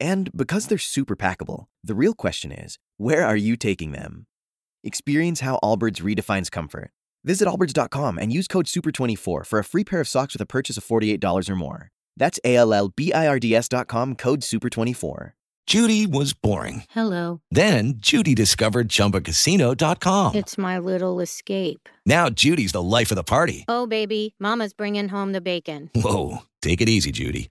And because they're super packable, the real question is where are you taking them? Experience how Allbirds redefines comfort. Visit allbirds.com and use code SUPER24 for a free pair of socks with a purchase of $48 or more. That's A L L B I R D S.com code SUPER24. Judy was boring. Hello. Then Judy discovered ChumbaCasino.com. It's my little escape. Now Judy's the life of the party. Oh, baby, Mama's bringing home the bacon. Whoa, take it easy, Judy.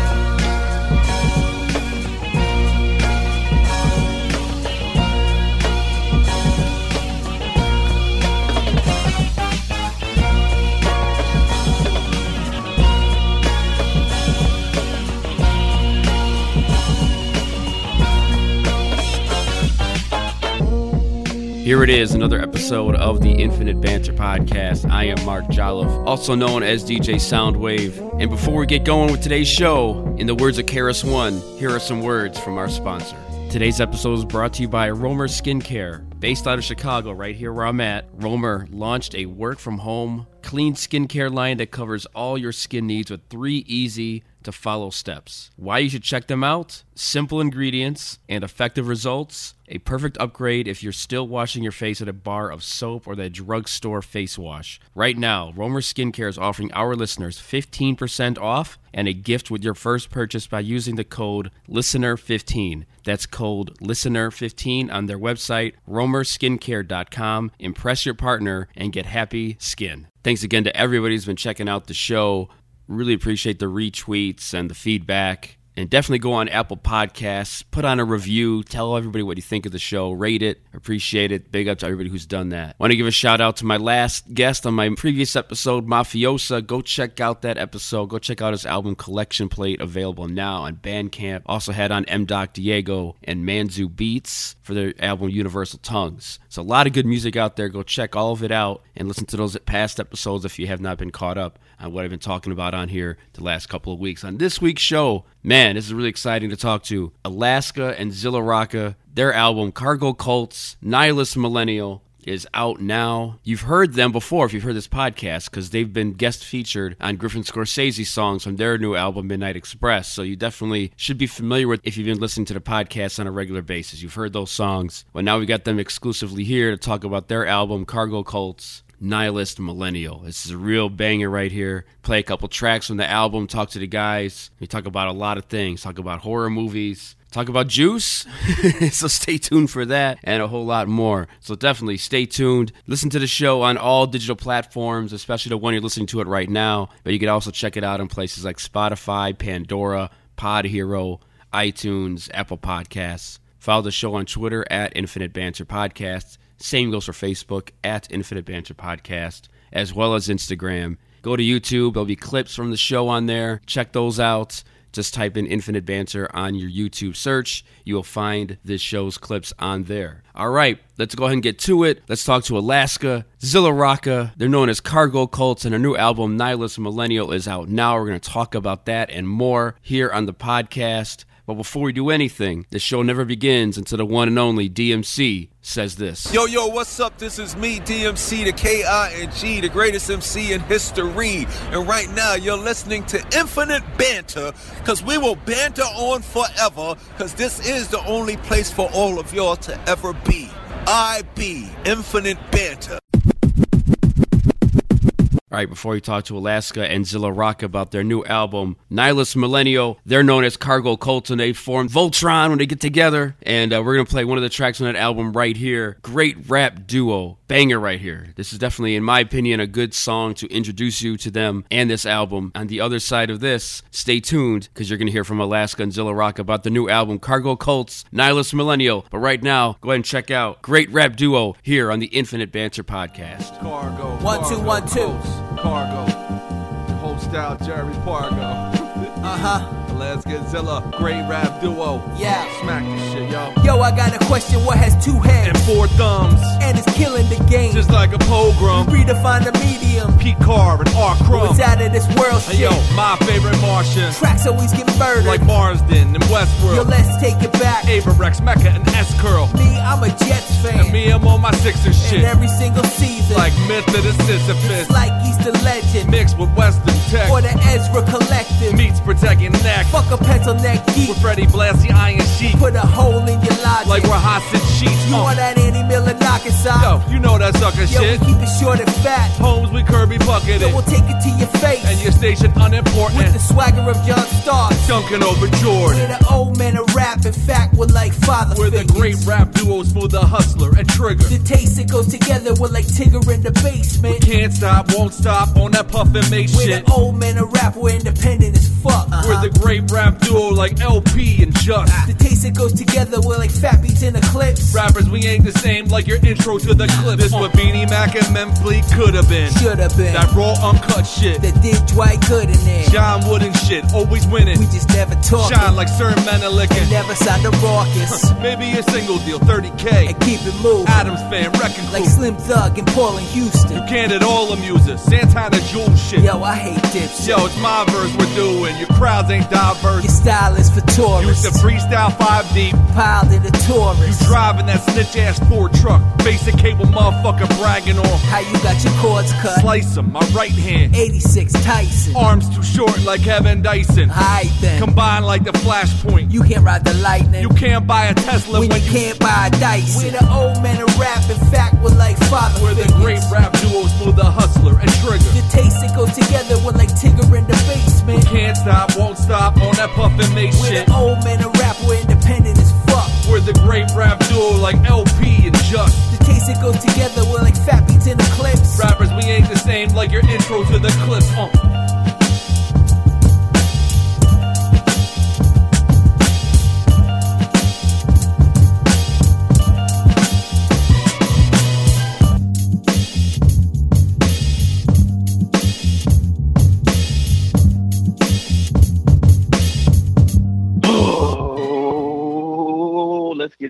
Here it is, another episode of the Infinite Banter Podcast. I am Mark Jolliffe, also known as DJ Soundwave. And before we get going with today's show, in the words of KRS-One, here are some words from our sponsor. Today's episode is brought to you by Romer Skincare. Based out of Chicago, right here where I'm at, Romer launched a work from home clean skincare line that covers all your skin needs with three easy to follow steps. Why you should check them out? Simple ingredients and effective results. A perfect upgrade if you're still washing your face with a bar of soap or that drugstore face wash. Right now, Romer Skincare is offering our listeners 15% off and a gift with your first purchase by using the code LISTENER15. That's code LISTENER15 on their website, romerskincare.com. Impress your partner and get happy skin. Thanks again to everybody who's been checking out the show. Really appreciate the retweets and the feedback. And definitely go on Apple Podcasts, put on a review, tell everybody what you think of the show, rate it, appreciate it. Big up to everybody who's done that. Want to give a shout out to my last guest on my previous episode, Mafiosa. Go check out that episode. Go check out his album Collection Plate, available now on Bandcamp. Also had on M. Doc Diego and Manzu Beats for their album Universal Tongues. So a lot of good music out there. Go check all of it out and listen to those past episodes if you have not been caught up on what I've been talking about on here the last couple of weeks. On this week's show, man, this is really exciting to talk to Alaska and Zilla Rocca. Their album, Cargo Cults, Nihilist Millennial, is out now. You've heard them before if you've heard this podcast because they've been guest featured on Griffin Scorsese songs from their new album Midnight Express. So you definitely should be familiar with if you've been listening to the podcast on a regular basis. You've heard those songs. But now we got them exclusively here to talk about their album Cargo Cults. Nihilist Millennial. This is a real banger right here. Play a couple tracks from the album, talk to the guys. We talk about a lot of things. Talk about horror movies, talk about juice. so stay tuned for that and a whole lot more. So definitely stay tuned. Listen to the show on all digital platforms, especially the one you're listening to it right now. But you can also check it out in places like Spotify, Pandora, Pod Hero, iTunes, Apple Podcasts. Follow the show on Twitter at Infinite Banter Podcast. Same goes for Facebook at Infinite Banter Podcast, as well as Instagram. Go to YouTube, there'll be clips from the show on there. Check those out. Just type in Infinite Banter on your YouTube search. You will find this show's clips on there. All right, let's go ahead and get to it. Let's talk to Alaska, Zilla. They're known as Cargo Cults, and their new album, Nihilist Millennial, is out now. We're going to talk about that and more here on the podcast. But before we do anything, the show never begins until the one and only DMC says this. Yo, yo, what's up? This is me, DMC, the K-I-N-G, the greatest MC in history. And right now, you're listening to Infinite Banter, because we will banter on forever, because this is the only place for all of y'all to ever be. I be Infinite Banter. All right, before we talk to Alaska and Zilla Rocca about their new album, Nihilist Millennial, they're known as Cargo Cult, and they formed Voltron when they get together. And uh, we're going to play one of the tracks on that album right here. Great rap duo banger right here. This is definitely, in my opinion, a good song to introduce you to them and this album. On the other side of this, stay tuned because you're going to hear from Alaska and Zilla Rocca about the new album, Cargo Cults, Nihilist Millennial. But right now, go ahead and check out great rap duo here on the Infinite Banter podcast. Cargo. One, two, one, two. Cargo. Whole style Jerry Pargo. Uh huh. Alaska Zilla. Great rap duo. Yeah. Smack this shit, yo. Yo, I got a question. What has two heads? And four thumbs. and it's killing the game? Just like a pogrom. redefine the medium. Pekar and R. Crumb. It's out of this world Hey, shit. yo, my favorite Martian. Tracks always get murdered. Like Marsden and Westworld. Yo, let's take it back. Ava Rex, Mecca, and S Curl. Me, I'm a Jets fan. And me, I'm on my Sixers And shit. every single season, Like Myth of the Sisyphus. it's like Easter Legend Mixed with Western Tech. or the Ezra Collective. Meets protecting neck. Fuck a pencil neck geek. With Freddie Blassie Iron Sheik. Put a hole in your logic. Like we're hostage sheets. you Uh. want that Andy Miller knocking side? Yo, you know that sucker Yo, shit. we keep it short and fat. Homes with Kirby bucketed. Yo, we'll take it to your face. And your station unimportant. With the swagger of John Starks. Dunking over We're Jordan. the old men of rap. In fact, we're like father We're the great rap duo, Smooth the Hustler and Trigger. The taste that goes together, we're like Tigger in the basement. Can't stop, won't stop on that puff and make We're shit. the old men of rap, we're independent as fuck. We're Uh-huh. the great rap duo like LP and Just. The taste that goes together, we're like fat beats in Eclipse. Rappers, we ain't the same like your intro to the clip. This what Beanie Mac and Memphis could have been. Should have been. That raw uncut shit. That did Dwight good in there. John Wood and shit, always winning. We just never talk. Shine like Sir Menelik and Never signed a raucous. maybe a single deal, 30k. and keep it moving. Adams fan, wrecking Like. Slim Thug and Paul in Houston. You can't at all amuse us. Santana Jewel shit. Yo, I hate dips. Yo, it's my verse we're doing. Your crowds ain't diverse. Your style is for tourists. to freestyle five deep. Piled in a the You driving that snitch ass Ford truck. Basic cable motherfucker bragging on. How you got your cords cut? Slice him, my right hand. 86 Tyson. Arms too short like Kevin Dyson. Alright then. Combined like the flashpoint. You can't ride the lightning. You can't buy a Tesla when, when you you. can't buy a dice. We're the old men of rap. In fact, we're like father We're the great rap duo, Smooth the Hustler and Trigger. The taste that goes together, we're like Tigger in the basement. Can't stop, won't stop on that puff and make We're shit. the old men of rap. We're independent as fuck. We're the great rap duo like LP and Just. The taste that goes together, we're like fat beats in Eclipse. Rappers, we ain't the same like your intro to the clip. Uh.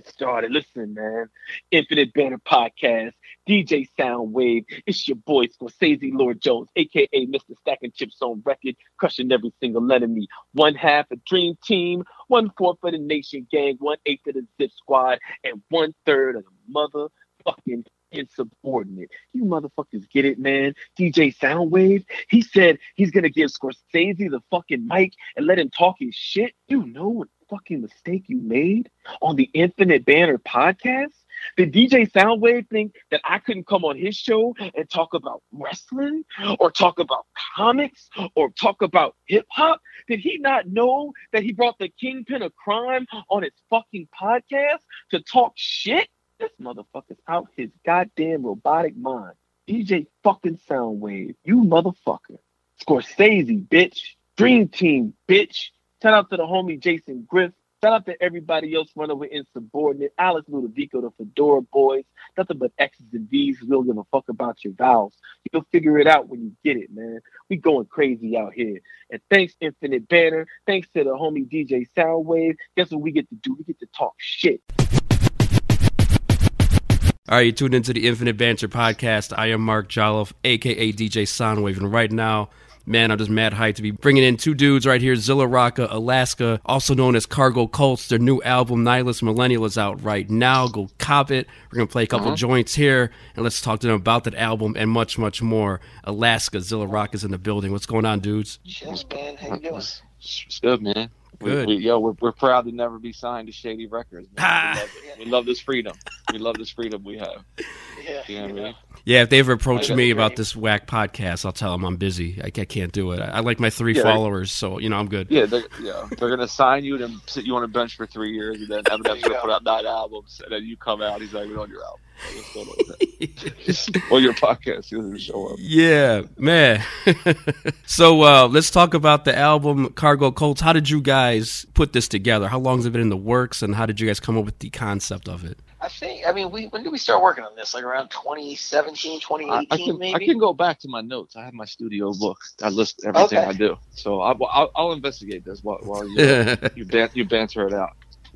Get started. Listen, man. Infinite Banter Podcast, DJ Soundwave. It's your boy Scorsese Lord Jones, aka Mr. Stacking Chips on Record, crushing every single enemy. One half a dream team, one fourth of the nation gang, one eighth of the zip squad, and one third of the motherfucking insubordinate. You motherfuckers get it, man. DJ Soundwave, he said he's gonna give Scorsese the fucking mic and let him talk his shit. You know what fucking mistake you made on the Infinite Banter podcast? Did DJ Soundwave think that I couldn't come on his show and talk about wrestling or talk about comics or talk about hip hop? Did he not know that he brought the kingpin of crime on his fucking podcast to talk shit? This motherfucker's out his goddamn robotic mind. DJ fucking Soundwave, you motherfucker. Scorsese, bitch. Dream Team, bitch. Shout out to the homie Jason Griff. Shout out to everybody else running with Insubordinate. Alex Ludovico, the Fedora Boys. Nothing but X's and V's. We don't give a fuck about your vowels. You'll figure it out when you get it, man. We going crazy out here. And thanks, Infinite Banter. Thanks to the homie DJ Soundwave. Guess what we get to do? We get to talk shit. All right, you tuned into the Infinite Banter podcast. I am Mark Jolliffe, aka DJ Soundwave, and right now, man, I'm just mad hyped to be bringing in two dudes right here, Zilla Rocca, Alaska, also known as Cargo Cults. Their new album, Nihilist Millennial, is out right now. Go cop it. We're gonna play a couple uh-huh. joints here, and let's talk to them about that album and much, much more. Alaska, Zilla Rock is in the building. What's going on, dudes? Yes, man. How you doing? It's good, man. Good. we, yo, we're, we're proud to never be signed to Shady Records. Man. We, love we love this freedom. We love this freedom we have. Yeah, You know what I mean? Yeah, if they ever approach Okay, me about this whack podcast, I'll tell them I'm busy. I, I can't do it. I, I like my three Yeah. followers, so you know I'm good. Yeah, they're, yeah, they're gonna sign you and sit you on a bench for three years, and then Eminem's gonna put out nine albums, and then you come out. He's like, "We on your album." Like, what's going on with that? or your podcast, you'll show up. Yeah, man. so uh, let's talk about the album Cargo Cults. How did you guys put this together? How long has it been in the works, and how did you guys come up with the concept of it? I think. I mean, we when did we start working on this? Like around 2017, 2018, I, I can maybe. I can go back to my notes. I have my studio book. I list everything Okay. I do. So I, will I'll investigate this while, while you you, ban- you banter it out.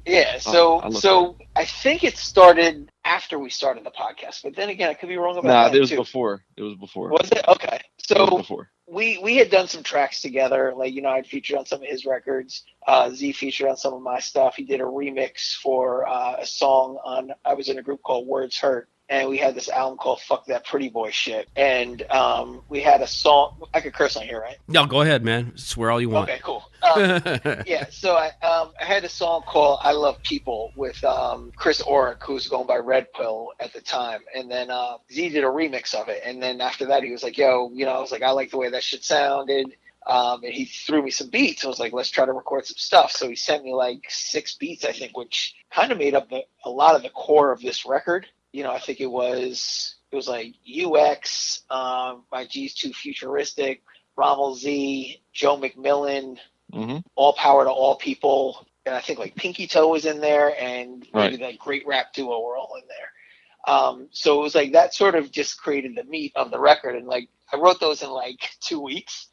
Yeah, so I'll look so I think it started after we started the podcast, but then again, I could be wrong about Nah, that it was too. before. It was before. Was it okay? It So before. we we had done some tracks together. Like you know, I'd featured on some of his records. Uh, Z featured on some of my stuff. He did a remix for uh, a song on. I was in a group called Words Hurt, and we had this album called "Fuck That Pretty Boy Shit." And um, we had a song. I could curse on here, right? No, go ahead, man. Swear all you want. Okay, cool. Um, yeah, so I um, I had a song called "I Love People" with um, Chris Orrick, who was going by Red Pill at the time, and then uh, Z did a remix of it. And then after that, he was like, "Yo, you know," I was like, "I like the way that shit sounded." Um, and he threw me some beats. I was like, "Let's try to record some stuff." So he sent me like six beats, I think, which kind of made up the, a lot of the core of this record. You know, I think it was it was like UX, um, by G's Too Futuristic, Rommel Z, Joe McMillan, hmm all power to all people and i think like pinky toe was in there and maybe Right. that great rap duo were all in there. Um, so it was like that sort of just created the meat of the record and like i wrote those in like two weeks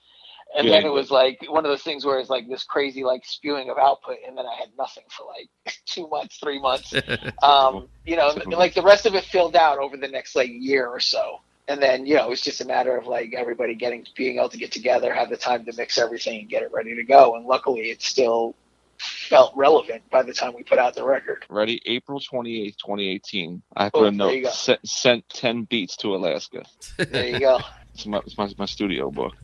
and Yeah. then it was like one of those things where it's like this crazy like spewing of output and then i had nothing for like two months three months um, you know, like the rest of it filled out over the next like year or so. And then, you know, it was just a matter of like everybody getting, being able to get together, have the time to mix everything and get it ready to go. And luckily it still felt relevant by the time we put out the record. Ready? April 28th, 2018. I put Oh, a note. Sent, sent 10 beats to Alaska. There you go. It's my, it's my, my studio book.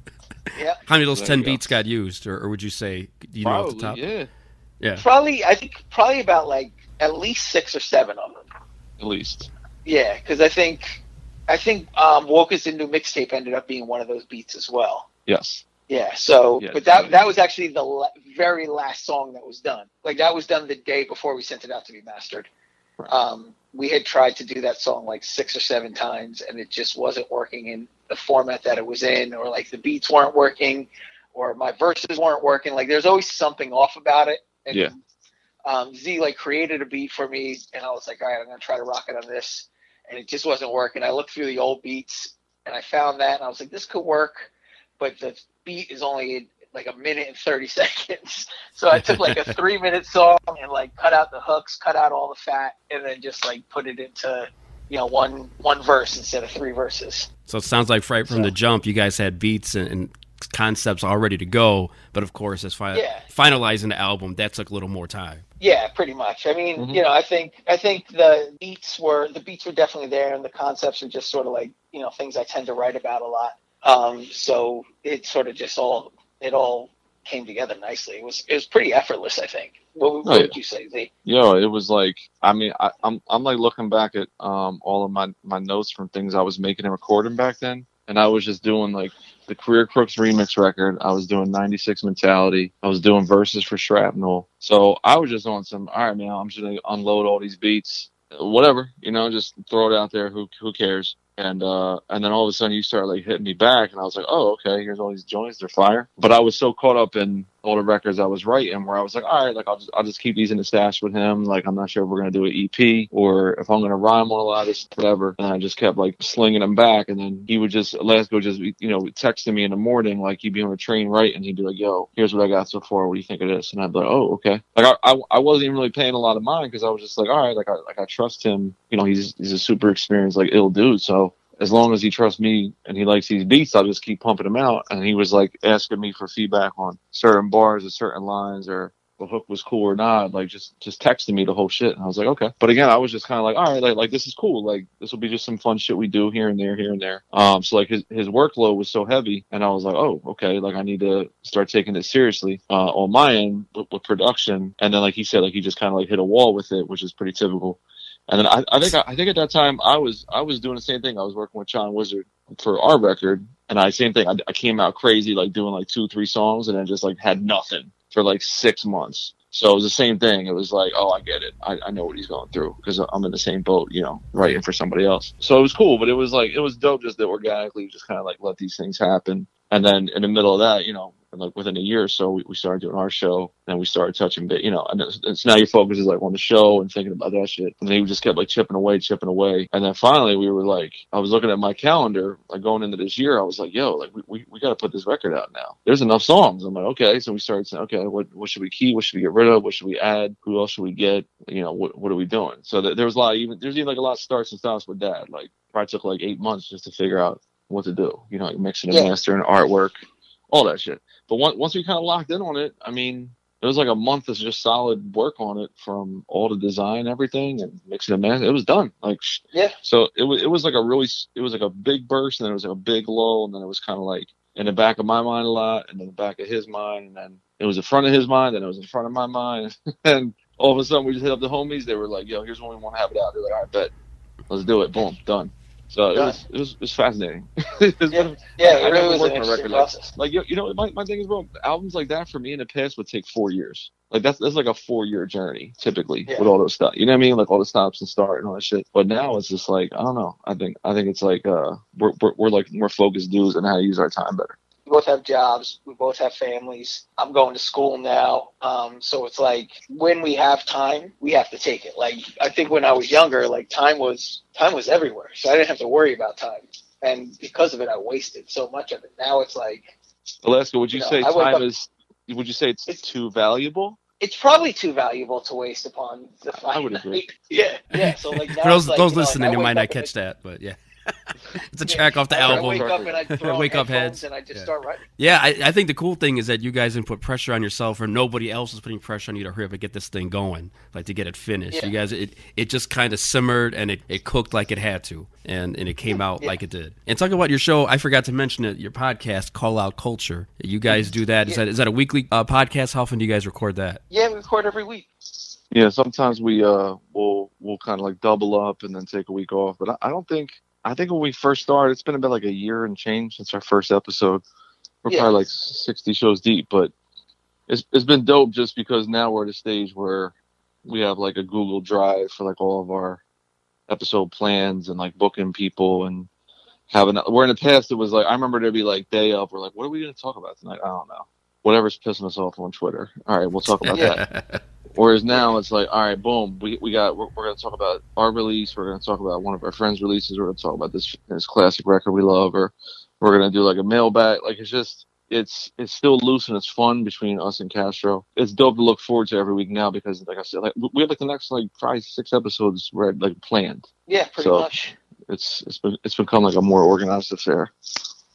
Yeah. How many of those There ten you go. beats got used, or, or would you say do you know off the top? Probably, yeah. Yeah. Probably, I think probably about like at least six or seven of them. At least. Yeah. Cause I think, I think, um, Woke Us Into Mixtape ended up being one of those beats as well. Yes. Yeah. So, Yeah, but that yeah. that was actually the la- very last song that was done. Like that was done the day before we sent it out to be mastered. Right. Um, we had tried to do that song like six or seven times, and it just wasn't working in the format that it was in, or like the beats weren't working, or my verses weren't working. Like there's always something off about it. And, Yeah. Um, Z like created a beat for me, and I was like, all right, I'm gonna try to rock it on this, and it just wasn't working. I looked through the old beats, and I found that, and I was like, this could work, but the beat is only like a minute and 30 seconds. So I took like a three minute song and like cut out the hooks, cut out all the fat, and then just like put it into, you know, one one verse instead of three verses. So it sounds like right from the jump, you guys had beats and, and concepts all ready to go. But of course, as fi- Yeah. finalizing the album, that took a little more time. Yeah, pretty much. I mean, Mhm. you know, I think I think the beats were the beats were definitely there, and the concepts are just sort of like you know things I tend to write about a lot. Um, so it sort of just all it all came together nicely. It was it was pretty effortless. I think. What, what Oh, yeah. would you say, Z? Yo, it was like I mean I, I'm I'm like looking back at um all of my my notes from things I was making and recording back then, and I was just doing like the Career Crooks remix record. I was doing 96 Mentality. I was doing verses for Shrapnel. So I was just on some. All right, man. I'm just gonna unload all these beats, whatever you know, just throw it out there. Who who cares? And uh, and then all of a sudden you start like hitting me back, and I was like, oh, okay, here's all these joints, they're fire. But I was so caught up in the records I was writing, where I was like, all right, like I'll just I'll just keep these in the stash with him. Like I'm not sure if we're gonna do an EP or if I'm gonna rhyme on a lot of this, whatever. And I just kept like slinging them back, and then he would just Lasco just you know texting me in the morning, like he'd be on a train right, and he'd be like, yo, here's what I got so far. What do you think of this? And I'd be like, oh, okay. Like I I, I wasn't even really paying a lot of mind because I was just like, all right, like I like I trust him. You know, he's he's a super experienced like ill dude, so as long as he trusts me and he likes these beats, I'll just keep pumping them out. And he was like asking me for feedback on certain bars or certain lines or the hook was cool or not. Like just just texting me the whole shit. And I was like, okay. But again, I was just kind of like, all right, like, like this is cool. Like this will be just some fun shit we do here and there, here and there. Um, so like his his workload was so heavy, and I was like, oh, okay. Like I need to start taking it seriously uh, on my end with, with production. And then like he said, like he just kind of like hit a wall with it, which is pretty typical. And then I, I think I think at that time I was I was doing the same thing. I was working with John Wizard for our record, and I same thing. I, I came out crazy, like doing like two three songs, and then just like had nothing for like six months. So it was the same thing. It was like, oh, I get it. I, I know what he's going through because I'm in the same boat, you know, writing for somebody else. So it was cool, but it was like it was dope just that organically just kind of like let these things happen. And then in the middle of that, you know, like within a year or so, we, we started doing our show, and we started touching bit, you know, and it's, it's now your focus is like on the show and thinking about that shit. And then just kept like chipping away, chipping away, and then finally we were like, I was looking at my calendar, like going into this year, I was like, yo, like we we, we got to put this record out now. There's enough songs. I'm like, okay, so we started saying, okay, what what should we keep? What should we get rid of? What should we add? Who else should we get? You know, what what are we doing? So th- there was a lot of even there's even like a lot of starts and stops with that. Like probably took like eight months just to figure out what to do. You know, like mixing and Yeah. mastering, artwork, all that shit. But once once we kind of locked in on it, I mean, it was like a month of just solid work on it from all the design, everything, and mixing and mastering. It was done. Like Yeah. So it was it was like a really it was like a big burst, and then it was like a big lull, and then it was kind of like in the back of my mind a lot, and then the back of his mind, and then it was in front of his mind, and it was in front of my mind, and all of a sudden we just hit up the homies. They were like, "Yo, here's when we want to have it out." They're like, "All right, bet, let's do it." Boom, done. So it was it was it was fascinating. It's Yeah, yeah, I it really was an a interesting like process. like you, you know my, my thing is bro? Albums like that for me in the past would take four years. Like that's that's like a four year journey typically Yeah. with all those stuff. You know what i mean? Like all the stops and start and all that shit. But now it's just like i don't know. I think i think it's like uh we're we're, we're like more focused dudes on how to use our time better we both have jobs. We both have families. I'm going to school now. Um, so it's like when we have time we have to take it. Like i think when i was younger like time was time was everywhere. So i didn't have to worry about time. And because of it i wasted so much of it. Now it's like alaska would you You know, say time up- is would you say it's, too valuable? It's probably too valuable to waste upon the I would agree. yeah yeah. So like now For those it's like, those you know, like, listening, I might not and catch that, but yeah, it's a Yeah. track off the I, album. Wake up and I throw Wake up heads. and I just Yeah. start writing Yeah, I, I think the cool thing is that you guys didn't put pressure on yourself, or nobody else is putting pressure on you to hurry up and get this thing going, like to get it finished. Yeah. You guys, it, it just kind of simmered and it, it cooked like it had to, and, and it came out like it did. And talking about your show, I forgot to mention it. Your podcast, Call Out Culture. You guys do that. Is Yeah. that is that a weekly uh, podcast? How often do you guys record that? yeah we record every week yeah sometimes we uh we'll we'll kind of like double up and then take a week off but I, I don't think i think when we first started it's been about like a year and change since our first episode. We're Yeah. probably like 60 shows deep but it's, it's been dope just because now we're at a stage where we have like a google drive for like all of our episode plans and like booking people and having where in the past it was like i remember there'd be like day up we're like what are we going to talk about tonight? I don't know. Whatever's pissing us off on twitter. All right we'll talk about that Whereas now it's like, all right, boom, we, we got we're, we're going to talk about our release. We're going to talk about one of our friends' releases. We're going to talk about this this classic record we love, or we're going to do like a mailbag. Like it's just it's it's still loose and it's fun between us and Castro. It's dope to look forward to every week now because, like I said, like we have like the next like probably six episodes where like planned. yeah pretty So- much It's it's been it's become like a more organized affair.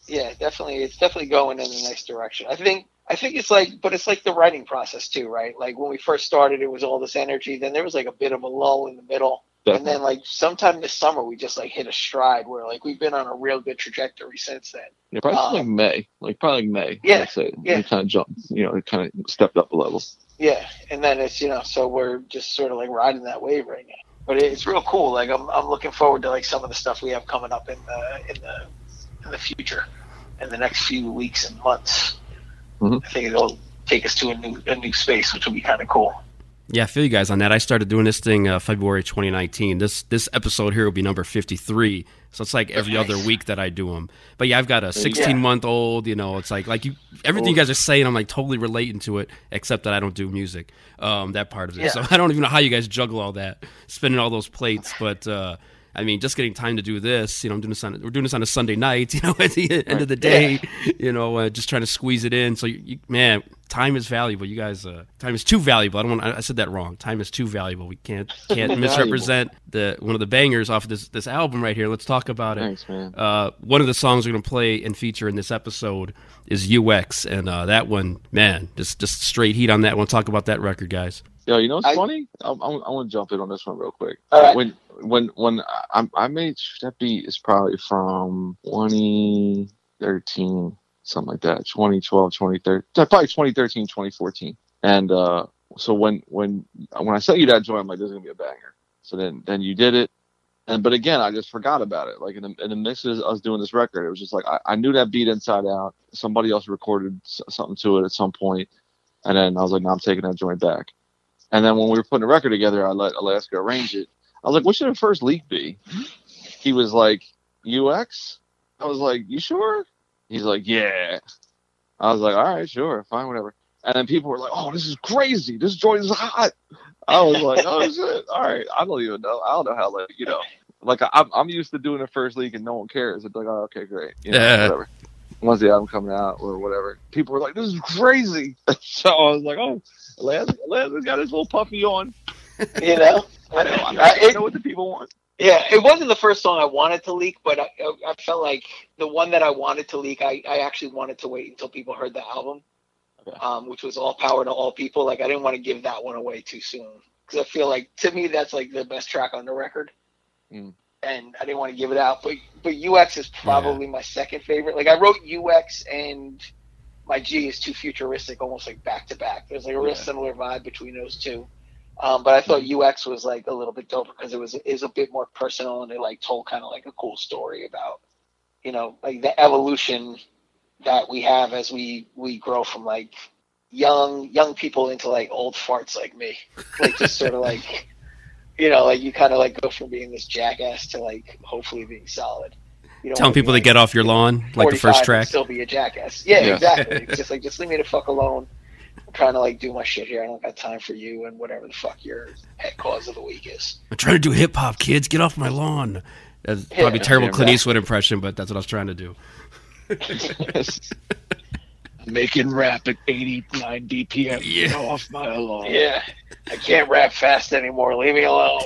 yeah, definitely. It's definitely going in the nice direction. I think. I think it's like, but it's like the writing process too, right? Like when we first started, it was all this energy. Then there was like a bit of a lull in the middle, and then like sometime this summer, we just like hit a stride where like we've been on a real good trajectory since then. Yeah, probably Um, like May, like probably like May. Yeah, say. yeah. We kind of jumped, you know, it kind of stepped up a level. Yeah, and then it's you know, so we're just sort of like riding that wave right now. But it's real cool. Like I'm, I'm looking forward to like some of the stuff we have coming up in the in the in the future, in the next few weeks and months. Mhm. I think it'll take us to a new a new space, which will be kind of cool. Yeah, I feel you guys on that. I started doing this thing uh, February 2019. This this episode here will be number 53. So it's like every Nice. other week that I do them. But yeah, I've got a Yeah. 16 month old. You know, it's like like you everything you guys are saying. I'm like totally relating to it, except that I don't do music. Um, that part of it. Yeah. So I don't even know how you guys juggle all that, spinning all those plates. But uh, I mean, just getting time to do this. You know, I'm doing this on we're doing this on a Sunday night. You know, at the end of the day, you know, uh, just trying to squeeze it in. So you, you, man, time is valuable. You guys, uh, time is too valuable. I don't want. I I said that wrong. Time is too valuable. We can't can't misrepresent the one of the bangers off of this this album right here. Let's talk about it. Thanks, man. Uh, one of the songs we're gonna play and feature in this episode is UX, and uh, that one, man, just just straight heat on that one. Talk about that record, guys. Yo, you know what's I- funny? I, I, I want to jump in on this one real quick. Right. When when when I, I made that beat is probably from 2013, something like that. 2012, 2013, probably 2013, 2014. And uh, so when when when I sent you that joint, I'm like, this is gonna be a banger. So then then you did it. And but again, I just forgot about it. Like in the in the mix of us doing this record, it was just like I, I knew that beat inside out. Somebody else recorded something to it at some point, and then I was like, no, I'm taking that joint back. And then when we were putting the record together, I let Alaska arrange it. I was like, "What should the first leak be?" He was like, "UX." I was like, "You sure?" He's like, "Yeah." I was like, "All right, sure, fine, whatever." And then people were like, "Oh, this is crazy! This joint is hot." I was like, "Oh shit! All right, I don't even know. I don't know how like you know, like I'm I'm used to doing the first leak and no one cares. It's like, oh, okay, great, you know, Yeah. whatever. Once the album coming out or whatever, people were like, "This is crazy." so I was like, "Oh, Lance, Lance has got his little puffy on." You know, I know, I know, Uh, I know what the people want. Yeah, it wasn't the first song I wanted to leak, but I, I felt like the one that I wanted to leak, I, I actually wanted to wait until people heard the album, Okay. um, which was All Power to All People. Like, I didn't want to give that one away too soon because I feel like to me that's like the best track on the record, Mm. and I didn't want to give it out. But but UX is probably my second favorite. Like, I wrote UX and my G is too futuristic, almost like back to back. There's like a real Yeah. similar vibe between those two. Um, but I thought UX was like a little bit dope because it was is a bit more personal and it like told kind of like a cool story about you know like the evolution that we have as we we grow from like young young people into like old farts like me like just sort of like you know like you kind of like go from being this jackass to like hopefully being solid you don't Telling wanna be, people to get off your lawn, like the first and track. Still be a jackass. Yeah, Yeah. exactly. It's just like just leave me the fuck alone. I'm trying to like do my shit here. I don't got time for you and whatever the fuck your pet cause of the week is. I'm trying to do hip hop, kids. Get off my lawn. That's probably a terrible yeah, Clint right. Eastwood impression, but that's what I was trying to do. Making rap at 89 BPM. Yeah. Get off my lawn. Yeah, I can't rap fast anymore. Leave me alone.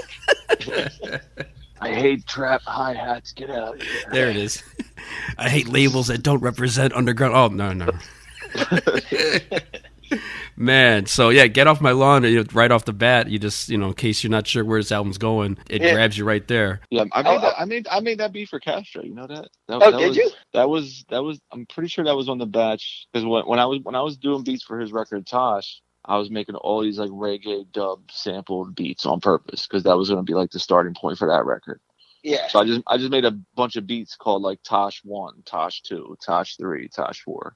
I hate trap hi hats. Get out of here. There it is. I hate labels that don't represent underground. Oh no, no. Man, so yeah, get off my lawn. You know, right off the bat, you just you know, in case you're not sure where this album's going, it Yeah. grabs you right there. Yeah, I made Oh, that. Oh. I made I made that beat for Castro. You know that? that Oh, that did was, you? That was that was. I'm pretty sure that was on the batch because when, when I was when I was doing beats for his record Tosh, I was making all these like reggae dub sampled beats on purpose because that was going to be like the starting point for that record. Yeah. So I just I just made a bunch of beats called like Tosh One, Tosh Two, Tosh Three, Tosh Four.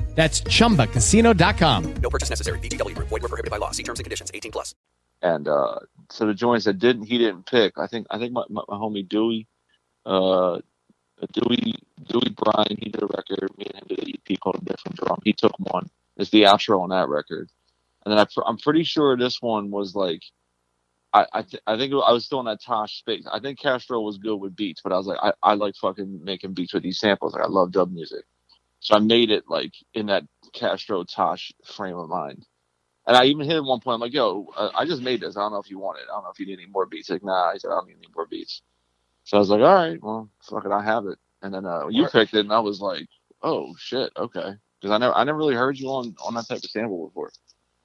That's chumbacasino.com. No purchase necessary. VGW Group. Void were prohibited by law. See terms and conditions. 18 plus. And uh, so the joints that didn't he didn't pick. I think I think my, my, my homie Dewey, uh, Dewey Dewey Bryan, he did a record. Me and him did an EP called a different drum. He took one. It's the outro on that record. And then I, I'm pretty sure this one was like, I I, th- I think I was still in that Tosh space. I think Castro was good with beats, but I was like, I, I like fucking making beats with these samples. Like I love dub music, so I made it like in that Castro Tosh frame of mind. And I even hit at one point. I'm like, "Yo, uh, I just made this. I don't know if you want it. I don't know if you need any more beats." Like, nah. He said, "I don't need any more beats." So I was like, "All right, well, fuck it, I have it." And then uh, you picked it, and I was like, "Oh shit, okay." Because I never, I never really heard you on on that type of sample before.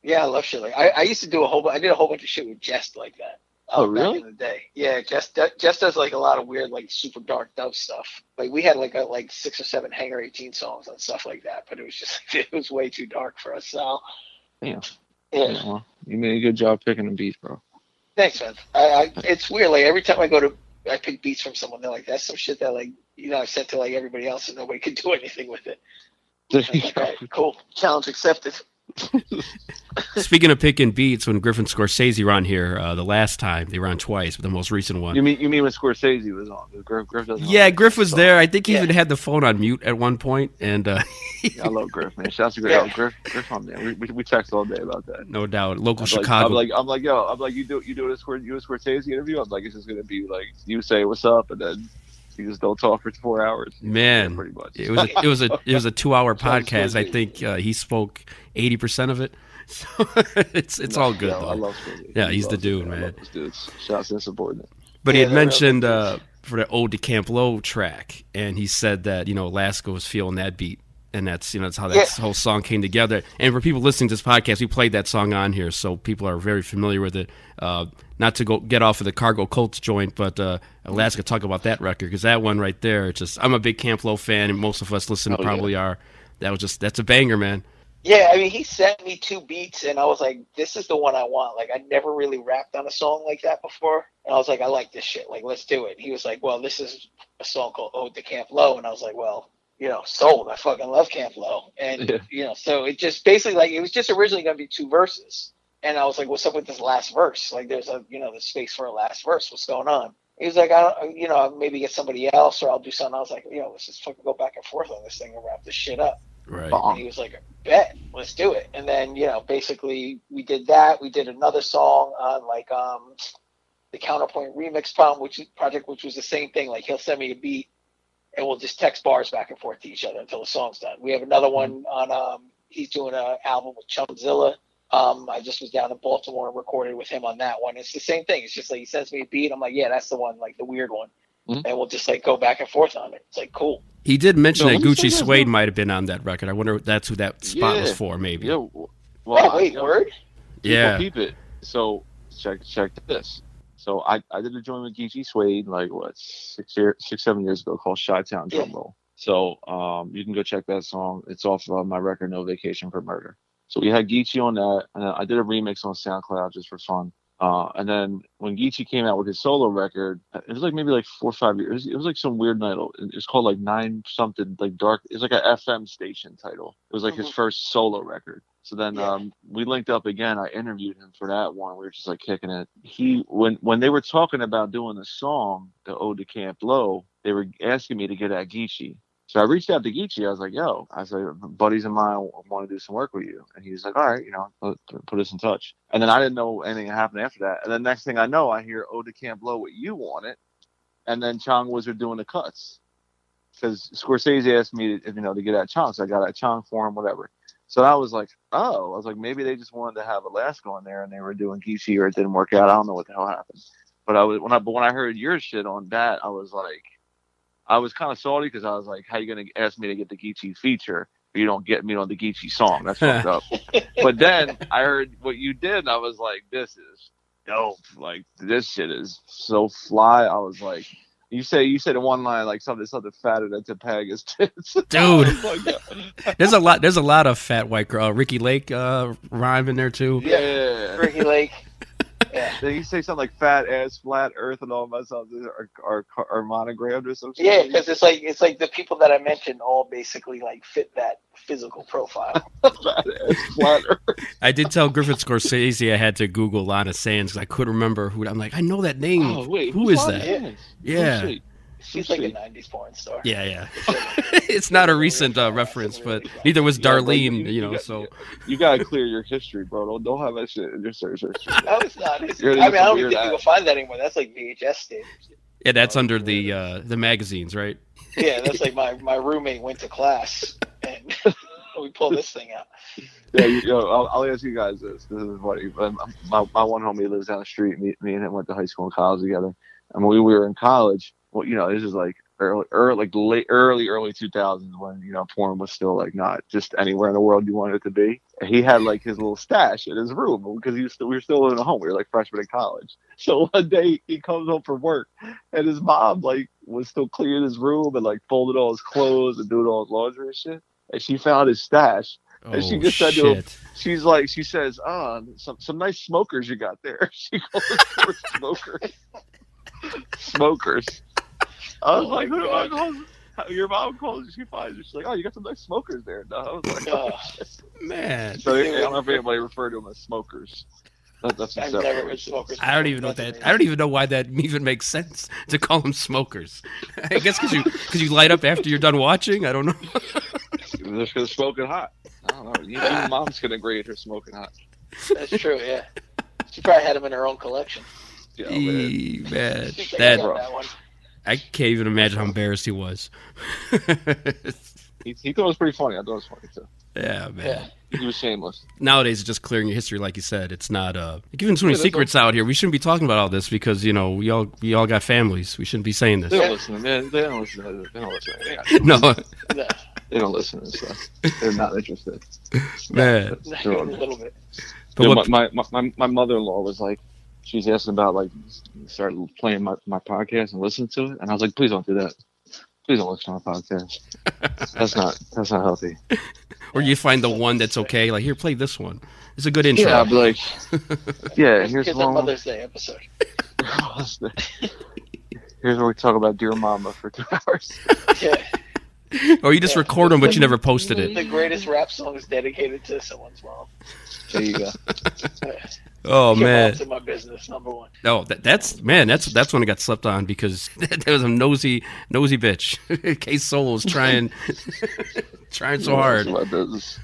Yeah, I love shit like I, I used to do a whole I did a whole bunch of shit with Jest like that. Oh, really? Back in the day. Yeah, Just Jest does like a lot of weird like super dark dub stuff. Like we had like a, like six or seven Hangar 18 songs and stuff like that, but it was just it was way too dark for us. So Damn. yeah. Yeah, well, you made a good job picking the beats, bro. Thanks, man. I, I it's weird. Like every time I go to I pick beats from someone, they're like, "That's some shit that like you know I sent to like everybody else and nobody could do anything with it." Like, go. "All right, cool, challenge accepted. Speaking of picking beats, when Griffin Scorsese were on here uh, the last time, they were on twice, but the most recent one. You mean you mean when Scorsese was on? Griff, Griff yeah, Griff was there. I think he even had the phone on mute at one point. and uh, Yeah, I love Griff, man. Shouts to Griff. Oh, Griff, Griff on there. We, we, we text all day about that. no doubt, local I'm like, Chicago. I'm like, I'm like, yo, I'm like, you do, you do a Scor- you do a Scorsese interview. I'm like, it's just gonna be like you say what's up, and then you just don't talk for four hours. Man, pretty much. it was a, it was a it was a two hour podcast. I think uh, he spoke eighty percent of it. So it's it's No, all good yo, though. I love Scorsese. Yeah, He he's the dude, man. dudes. Shouts to insubordinate. But he had mentioned uh, for the Ode to Camp Lo track, and he said that you know Alaska was feeling that beat, and that's you know that's how that Yeah. whole song came together. And for people listening to this podcast, we played that song on here, so people are very familiar with it. Uh, not to go get off of the Cargo Cults joint, but uh, Alaska talk about that record because that one right there, it's just I'm a big Camp Lo fan, and most of us listening Oh, yeah. probably are. That was just that's a banger, man. Yeah, I mean, he sent me two beats, and I was like, "This is the one I want." Like, I never really rapped on a song like that before, and I was like, "I like this shit. Like, let's do it." And he was like, "Well, this is a song called Ode to Camp Lo," and I was like, "Well, you know, sold. I fucking love Camp Lo." And Yeah. you know, so it just basically like it was just originally gonna be two verses, and I was like, "What's up with this last verse? Like, there's a you know, the space for a last verse. What's going on?" He was like, "I don't, you know, I'll maybe get somebody else, or I'll do something." I was like, "You know, let's just fucking go back and forth on this thing and wrap this shit up." Right. And he was like, bet, let's do it. And then, you know, basically we did that. We did another song on like um the Counterpoint Remix problem, which project, which was the same thing. Like he'll send me a beat and we'll just text bars back and forth to each other until the song's done. We have another one on um he's doing an album with Chumzilla. Um, I just was down in Baltimore and recorded with him on that one. It's the same thing. It's just like he sends me a beat. I'm like, yeah, that's the one, like the weird one. Mhm. And we'll just like go back and forth on it. It's like cool. He did mention No, that let me say Geechee Suede though. might have been on that record. I wonder if that's who that spot was for, maybe. Yeah. w- Oh, wait, yo, word? Yeah. Keep it. So check check this. So I, I did a joint with Geechee Suede like what six year six seven years ago called Chi Town Drum Roll. So um you can go check that song. It's off of my record No Vacation for Murder. So we had Geechee on that, and I did a remix on SoundCloud just for fun. Uh, and then when Geechee came out with his solo record, it was like maybe like four or five years. It was like some weird night. It was called like nine something like dark. It's like a FM station title. It was like his Mhm. first solo record. So then Yeah. um, we linked up again. I interviewed him for that one. We were just like kicking it. He when when they were talking about doing the song, the Ode to Camp Lo, they were asking me to get at Geechee. So I reached out to Geechee. I was like, "Yo," I said, "Buddies of mine want to do some work with you," and he's like, "All right, you know, put, put us in touch." And then I didn't know anything happened after that. And then next thing I know, I hear Ode to Camp Low what you want it, and then Chong Wizard doing the cuts because Scorsese asked me, to, you know, to get at Chong, so I got at Chong for him, whatever. So I was like, oh, I was like, maybe they just wanted to have Alaska on there, and they were doing Geechee, or it didn't work out. I don't know what the hell happened. But I was when I but when I heard your shit on that, I was like, I was kind of salty because I was like, how you gonna ask me to get the Geechee feature, but you don't get me on the Geechee song? That's fucked up. But then I heard what you did, and I was like, this is dope. Like this shit is so fly. I was like. You say you said in one line like something something fatter than Topanga's tits. Dude. I was like, There's a lot. There's a lot of fat white girl. Uh, Ricki Lake uh, rhyme in there too. yeah. Ricki Lake. Then you say something like fat ass, flat earth, and all my songs are, are, are monogrammed or something. Yeah, because it's like it's like the people that I mentioned all basically like fit that physical profile. fat ass, flat earth. I did tell Griffin Scorsese I had to Google Lana Sands because I couldn't remember who. I'm like, I know that name. Oh wait, who's Lana that? Sands? Oh, yeah. Who's she? She's Who's like a she? '90s porn star. Yeah, yeah. it's not a recent uh, reference, but neither was Yeah, but Darlene. You know, got- so you gotta clear your history, bro. Don't, don't have that shit in your search history. No, it's not. It's, I mean, I don't think some you weird can find that anymore. That's like VHS stage. yeah, that's under the uh, the magazines, right? Yeah, that's like my my roommate went to class and we pulled this thing out. yeah, you, yo, I'll, I'll ask you guys this. This is funny. My, my one homie lives down the street. Me, me and him went to high school and college together. And when we were in college, well, you know, this is like early, early, like late, early, early 2000s when you know porn was still like not just anywhere in the world you wanted it to be. He had like his little stash in his room because he was still, we were still living at home. We were like freshmen in college. So one day he comes home from work, and his mom like was still clearing his room and like folding all his clothes and doing all his laundry and shit. And she found his stash. And she Oh, just said to him, she's like, she says, ah, some some nice smokers you got there. She goes for smokers. smokers. I was Oh like, my who do I God. call? your mom calls. She finds. Her. She's like, "Oh, you got some nice smokers there." No, I was like, Oh, Man, so I don't know if anybody referred to them as smokers. That, that's I've never that smokers. I don't even know what that. I don't even know why that even makes sense to call them smokers. I guess because you because you light up after you're done watching. I don't know. They're just gonna smoking hot. I don't know. You- Your mom's gonna grade her smoking hot. That's true. Yeah, she probably had them in her own collection. Yeah, man. That that one. I can't even imagine how embarrassed he was. He, he thought it was pretty funny. I thought it was funny too. yeah, man. He was shameless. Nowadays, it's just clearing your history, like you said. It's not uh giving so many Yeah, that's secrets out here. We shouldn't be talking about all this because you know we all we all got families. We shouldn't be saying They this. don't listen. Man, they don't listen. To, they don't listen. They, got- No, No, they don't listen to stuff. They're not interested. man. not a little bit. But You know, what- my, my, my, my mother-in-law was like, she was asking about like start playing my, my podcast and listen to it, and I was like, please don't do that. Please don't listen to my podcast. That's not that's not healthy. Or you find the one that's okay. Like here, play this one. It's a good intro. Yeah, I'd be like, yeah, here's Here's a one. Mother's Day episode. Here's where we talk about dear mama for two hours. Yeah, or you just Yeah. record them, but you never posted it. the greatest rap song is dedicated to someone's mom. There you go. Oh man. in my business, number one. No, that, that's man. That's that's when it got slept on because there was a nosy nosy bitch. K Solo's trying trying so hard. my business.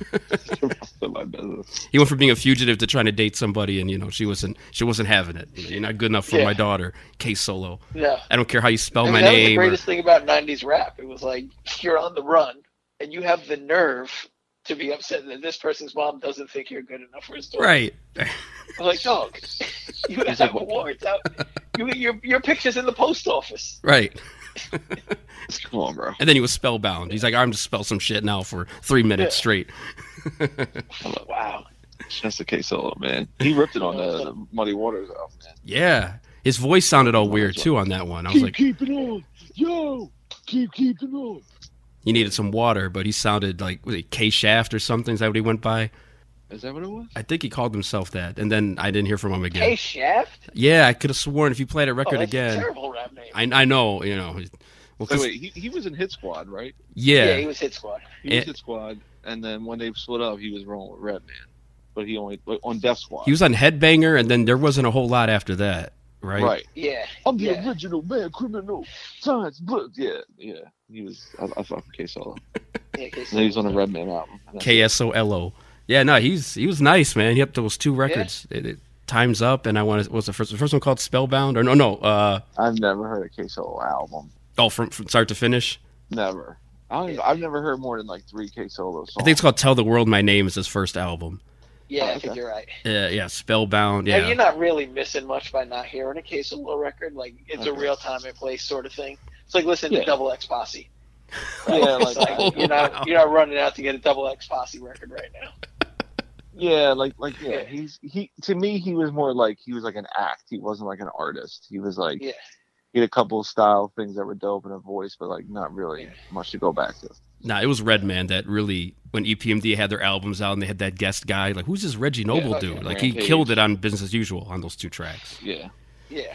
my business. He went from being a fugitive to trying to date somebody, and you know she wasn't she wasn't having it. You're not good enough for Yeah. my daughter, Case Solo. Yeah, I don't care how you spell I mean, my that was the name. or- greatest thing about '90s rap. It was like you're on the run, and you have the nerve to be upset that this person's mom doesn't think you're good enough for his daughter. right. I'm like, dog, you have like, awards out. You, your your pictures in the post office. Right. Come on, bro. And then he was spellbound. He's like, I'm just spell some shit now for three minutes Yeah. straight. Wow. That's the K Solo, man. He ripped it on the, the Muddy Waters album, man. yeah. His voice sounded all weird too on that one. I was like, keep it on, yo, keep keeping on. He needed some water, but he sounded like was it K Shaft or something? Is that what he went by? Is that what it was? I think he called himself that, and then I didn't hear from him again. Hey, Shaft. Yeah, I could have sworn if you played a Oh, record that's again, a terrible rap name. I, I know, you know. Well, Wait, 'cause- wait, he, he was in Hit Squad, right? yeah, yeah, he was Hit Squad. He was Eh. Hit Squad, and then when they split up, he was rolling with Redman, but he only on Def Squad. he was on Headbanger, and then there wasn't a whole lot after that, right? right. Yeah. I'm the yeah. original man, criminal science book. Yeah, yeah. He was. I, I fuck with K Solo. yeah K- And then he's on a Redman album. And that's k-solo Yeah, no, he's he was nice, man. He had those two records. It, it, Times Up, and I want to. What's the first? The first one called Spellbound, or no, no. Uh, I've never heard a K Solo album. oh, from, from start to finish. Never. I don't, I've never heard more than like three K Solo songs. I think it's called Tell the World My Name. Is his first album. Yeah, I okay. think you're right. Yeah, yeah. Spellbound. And Yeah, you're not really missing much by not hearing a K Solo record. Like it's a real time and place sort of thing. It's like listening Yeah. to Double X Posse. Yeah, It's like- like, you're not Wow. you're not running out to get a Double X Posse record right now. Yeah, like like yeah, Yeah. he's he to me he was more like he was like an act. He wasn't like an artist. He was like Yeah. he had a couple of style things that were dope and a voice, but like not really Yeah. much to go back to. Nah, it was Redman that really when EPMD had their albums out and they had that guest guy. Like, who's this Reggie Noble Yeah, dude? okay. Like, he killed it on Business as Usual on those two tracks. Yeah. Yeah.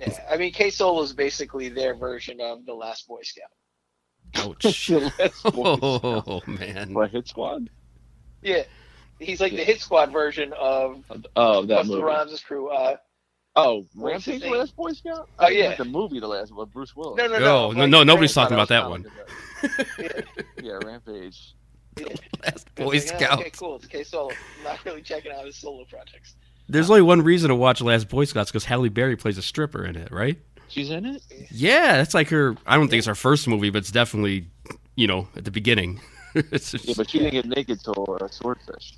Yeah. I mean K Solo is basically their version of the last Boy Scout. Ouch. Let's go. oh man. What hit squad? Yeah. He's like Yeah. the Hit Squad version of Oh, that Busta movie. Rhymes' crew. Uh, Oh, What's Rampage, name? the Last Boy Scout. Oh, I think yeah. Like the movie, the last with Bruce Willis. no, no, No, no. no, like no, nobody's talking about that one. kinda Yeah. Yeah, Rampage. Last Boy like, Scout. Okay, cool. It's K Solo. I'm not really checking out his solo projects. There's only one reason to watch Last Boy Scouts because Halle Berry plays a stripper in it, right? She's in it. Yeah, that's like her. I don't think it's her first movie, but it's definitely, you know, at the beginning. It's Yeah, but she didn't get naked till uh, Swordfish,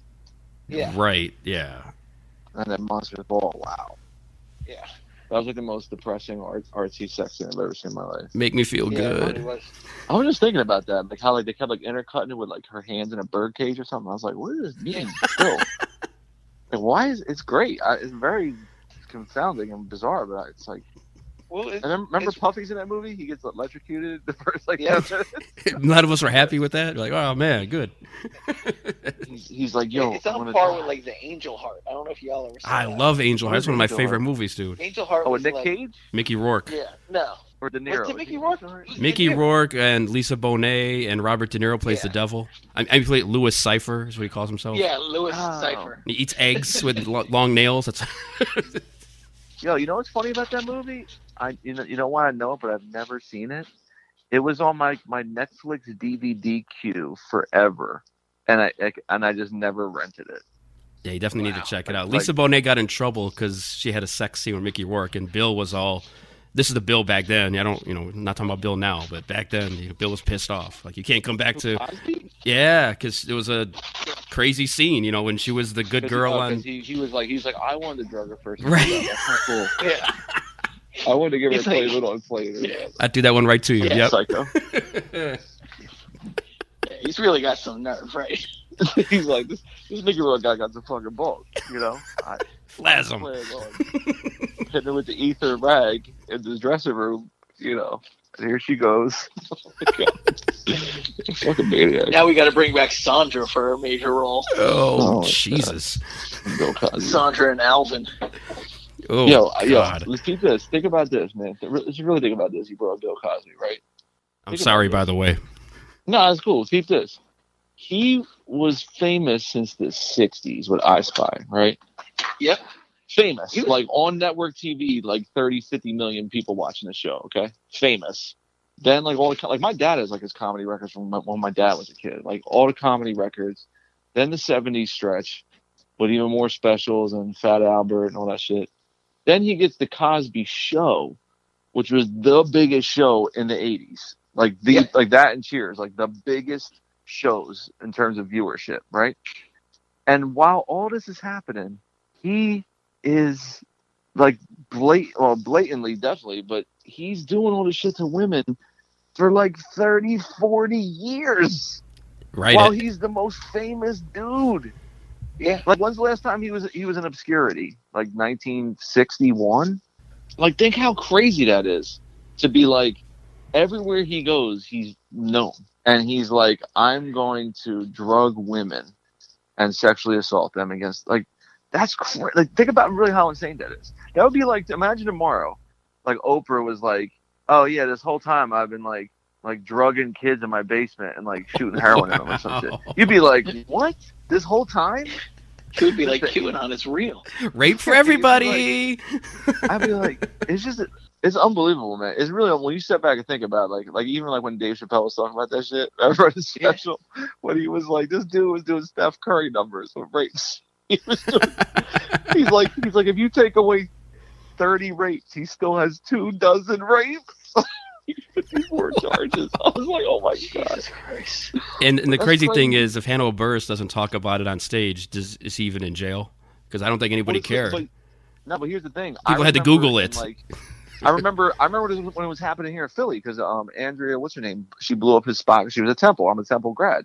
Yeah. Right. Yeah. and then Monsters Ball. Wow, Yeah. that was like the most depressing art, artsy sex scene I've ever seen in my life. Make me feel Yeah, good. was. I was just thinking about that, like how like they kept like intercutting it with like her hands in a bird cage or something. I was like, what is this mean? Still, like, why is it's great? I, it's very confounding and bizarre, but it's like. Well, it, And remember it's- Puffy's in that movie? He gets electrocuted the first like Yeah. None of us were happy with that. Like, oh man, good. He's, he's like, yo, it's I'm on par die. with like the Angel Heart. I don't know if y'all ever. Saw I that. love Angel Heart. It's one of my Angel favorite Heart? movies, dude. Angel Heart. Oh, was with Nick like, Cage? Mickey Rourke. Yeah, no, or De Niro. Mickey Rourke? Mickey Rourke and Lisa Bonet and Robert De Niro plays the devil. I, I played Louis Cyphre is what he calls himself. Yeah, Louis Oh. Cyphre. He eats eggs with lo- long nails. That's Yo, you know what's funny about that movie? I you know you know why I know it, but I've never seen it. It was on my my Netflix DVD queue forever, and I, I and I just never rented it. yeah, you definitely need to check it out. Like- Lisa Bonet got in trouble because she had a sex scene with Mickey Rourke, and Bill was all. This is the Bill back then. I don't, you know, not talking about Bill now, but back then, you know, Bill was pissed off. Like you can't come back to. Yeah, because it was a crazy scene. You know, when she was the good girl he, oh, on. he, he was like he's like I wanted to drug her first. Right. That's not cool. Yeah. I wanted to give her a like- Play-Doh and play it. I do that one right to you. Yeah, yep. Psycho. Yeah, he's really got some nerve, right? he's like this this Mickey Rourke guy got some fucking balls. You know. I, Flas him. Play it on. Hitting her with the ether rag in the dressing room. You know. And here she goes. Fucking maniac. Now we got to bring back Sandra for a major role. Oh, Oh, Jesus. Bill Cosby. Sandra and Alvin. Oh, yo, yo, God. let's keep this. Think about this, man. Let's really think about this. You brought up Bill Cosby, right? I'm sorry, by the way. No, it's cool. Keep this. He was famous since the '60s with I Spy, right? Yep. Famous, like on network TV, like 30, 50 million people watching the show. Okay, famous. Then like all the like my dad has like his comedy records from my, when my dad was a kid, like all the comedy records. Then the '70s stretch, with even more specials and Fat Albert and all that shit. Then he gets the Cosby Show, which was the biggest show in the '80s. Like the like that and Cheers, like the biggest shows in terms of viewership, right? And while all this is happening, he is like blat- well, blatantly, definitely, but he's doing all this shit to women for like 30, 40 years. Right. While he's the most famous dude. Yeah. Like when's the last time he was he was in obscurity? Like 1961? Like think how crazy that is to be like everywhere he goes he's known and he's like I'm going to drug women and sexually assault them against like that's cra- like think about really how insane that is. That would be like imagine tomorrow like Oprah was like, "Oh yeah, this whole time I've been like like drugging kids in my basement and like shooting heroin at them or some shit." You'd be like, "What? This whole time?" He would be like, QAnon is real. Rape for everybody. I'd be like, it's just, it's unbelievable, man. It's really when you step back and think about it, like, like even like when Dave Chappelle was talking about that shit, I read his special when he was like, this dude was doing Steph Curry numbers with rapes. He was doing, he's like, he's like, if you take away thirty rapes, he still has two dozen rapes. 54 charges. I was like, oh my god. And, and the That's crazy thing is, if Hannibal Buress doesn't talk about it on stage, does, is he even in jail? Because I don't think anybody Well, cared. but- no, but here's the thing. People I had to remember Google it. Like, I remember, I remember when it was- when it was happening here in Philly because um, Andrea, what's her name? She blew up his spot. 'cause She was a Temple. I'm a Temple grad,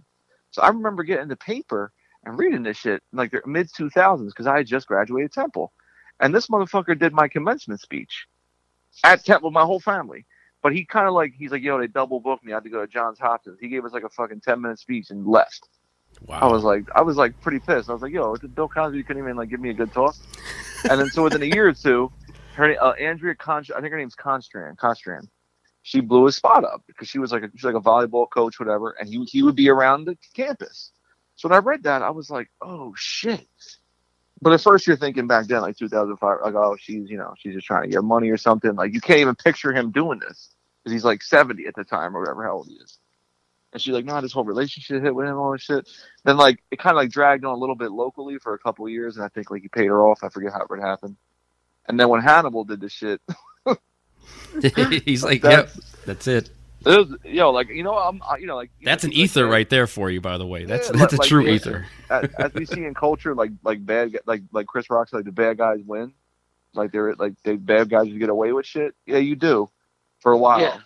so I remember getting the paper and reading this shit like the mid 2000s because I had just graduated Temple, and this motherfucker did my commencement speech at Temple, with my whole family. But he kind of like he's like, yo, they double booked me. I had to go to Johns Hopkins. He gave us like a fucking 10 minute speech and left. Wow. I was like, I was like pretty pissed. I was like, yo, Bill Cosby couldn't even like give me a good talk. and then so within a year or two, her uh, Andrea Const- I think her name's Constran, Constran. She blew his spot up because she was like a, she was like a volleyball coach, whatever, and he he would be around the campus. So when I read that, I was like, oh shit. But at first, you're thinking back then, like 2005, like, oh, she's you know she's just trying to get money or something. Like you can't even picture him doing this because he's like 70 at the time or whatever how old he is. And she's like, nah, this whole relationship hit with him, all this shit. Then like it kind of like dragged on a little bit locally for a couple of years, and I think like he paid her off. I forget how it happened. And then when Hannibal did this shit, He's like, That's- yep, that's it. It was, yo, like you know, I'm, I- you know, like you That's know, an ether uh, right there for you, by the way. That's yeah, that's like- a true like, ether. As, as we see in culture, like like bad, like like Chris Rock's like the bad guys win, like they're like the bad guys get away with shit. Yeah, you do, for a while. Yeah.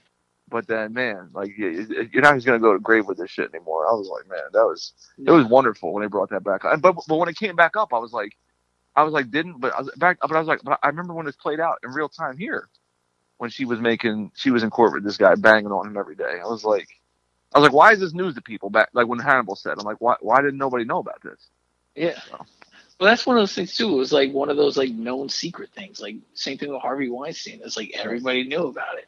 But then, man, like you- you- you're not just gonna go to grave with this shit anymore. I was like, man, that was it was wonderful when they brought that back. But but when it came back up, I was like, I was like, didn't. But I was back. But I was like, but I remember when this played out in real time here, when she was making, she was in court with this guy banging on him every day. I was like, I was like, why is this news to people? Back like when Hannibal said, I'm like, why why didn't nobody know about this? Yeah. Well, that's one of those things too. It was like one of those like known secret things. Like same thing with Harvey Weinstein. It's like everybody knew about it,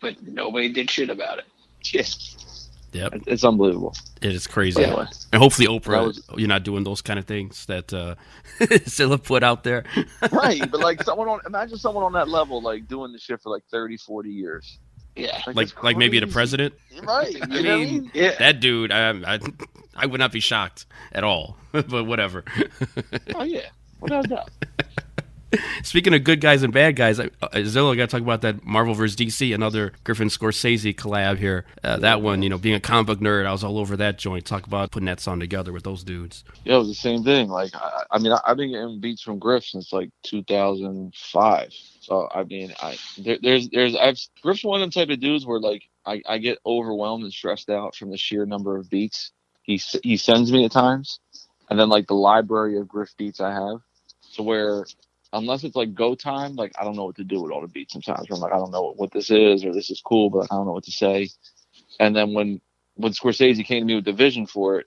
but nobody did shit about it. Yes. Yep. It's unbelievable. It is crazy. Anyway. And hopefully Oprah, was- you're not doing those kind of things that uh, Zilla put out there. right, but like someone on imagine someone on that level like doing this shit for like 30, 40 years. Yeah. it's like like maybe the president. Right. You I know what I mean, mean? Yeah. that dude, I, I I would not be shocked at all. but whatever. Oh yeah. Without a doubt. Speaking of good guys and bad guys, I- uh, Zilla got to talk about that Marvel vs. DC, another Griffin Scorsese collab here. Uh, that one, you know, being a comic book nerd, I was all over that joint. Talk about putting that song together with those dudes. Yeah, it was the same thing. Like, I, I mean, I, I've been getting beats from Griff since like 2005. So, I mean, I there, there's there's I've Griff's one of them type of dudes where like I, I get overwhelmed and stressed out from the sheer number of beats he he sends me at times, and then like the library of Griff beats I have, to where unless it's like go time, like I don't know what to do with all the beats sometimes. I'm like I don't know what, what this is or this is cool, but I don't know what to say. And then when when Scorsese came to me with the vision for it,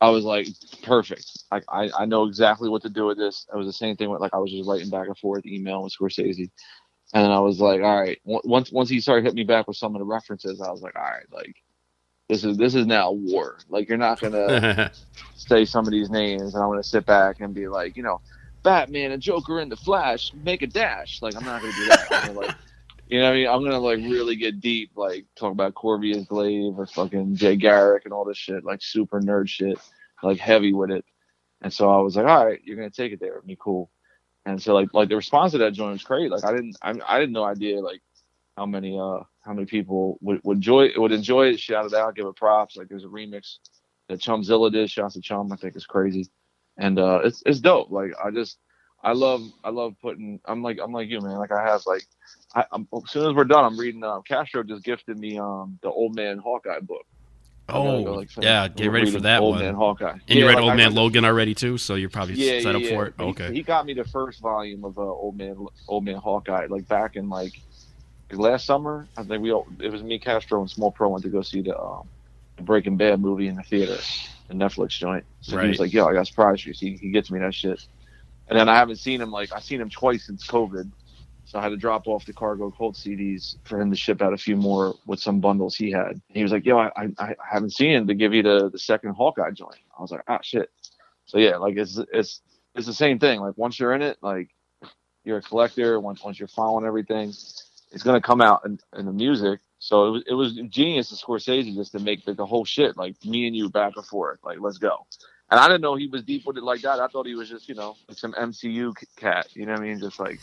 I was like, perfect. Like I, I know exactly what to do with this. It was the same thing with like I was just writing back and forth email with Scorsese, and then I was like, all right. Once once he started hitting me back with some of the references, I was like, all right, like this is this is now war. Like you're not gonna say some of these names, and I'm gonna sit back and be like, you know, Batman and Joker and the Flash make a dash. Like I'm not gonna do that. Gonna, like, you know what I mean? I'm gonna like really get deep, like talk about Corvus Glaive or fucking Jay Garrick and all this shit, like super nerd shit, like heavy with it. And so I was like, all right, you're gonna take it there with me, cool. And so like like the response to that joint was great. Like I didn't I, I didn't no idea like how many uh how many people would, would enjoy would enjoy it, shout it out, give it props. Like there's a remix that Chumzilla did, shouts to Chum, I think is crazy. And uh it's it's dope. Like I just I love I love putting I'm like I'm like you man. Like I have like I, I'm, as soon as we're done, I'm reading. Uh, Castro just gifted me um the Old Man Hawkeye book. Oh, go, like, yeah, get ready for that Old one. Man Hawkeye. And you Yeah, read like, Old I Man Logan already too, so you're probably yeah, set yeah, up yeah. for it. He- Okay. He, got me the first volume of uh, Old Man Old Man Hawkeye, like back in like last summer. I think we all it was me, Castro, and Small Pro went to go see the, um, the Breaking Bad movie in the theater, the Netflix joint. So he was like, "Yo, I got surprise for you." So he, he gets me that shit, and then I haven't seen him like I've seen him twice since COVID. So I had to drop off the Cargo Cult CDs for him to ship out a few more with some bundles he had. He was like, "Yo, I, I, I haven't seen him to give you the, the second Hawkeye joint." I was like, "Ah, shit." So yeah, like it's it's it's the same thing. Like once you're in it, like you're a collector. Once once you're following everything, it's gonna come out in, in the music. So it was it was genius of Scorsese just to make the, the whole shit like me and you back and forth. Like let's go. And I didn't know he was deep with it like that. I thought he was just you know like some MCU cat. You know what I mean? Just like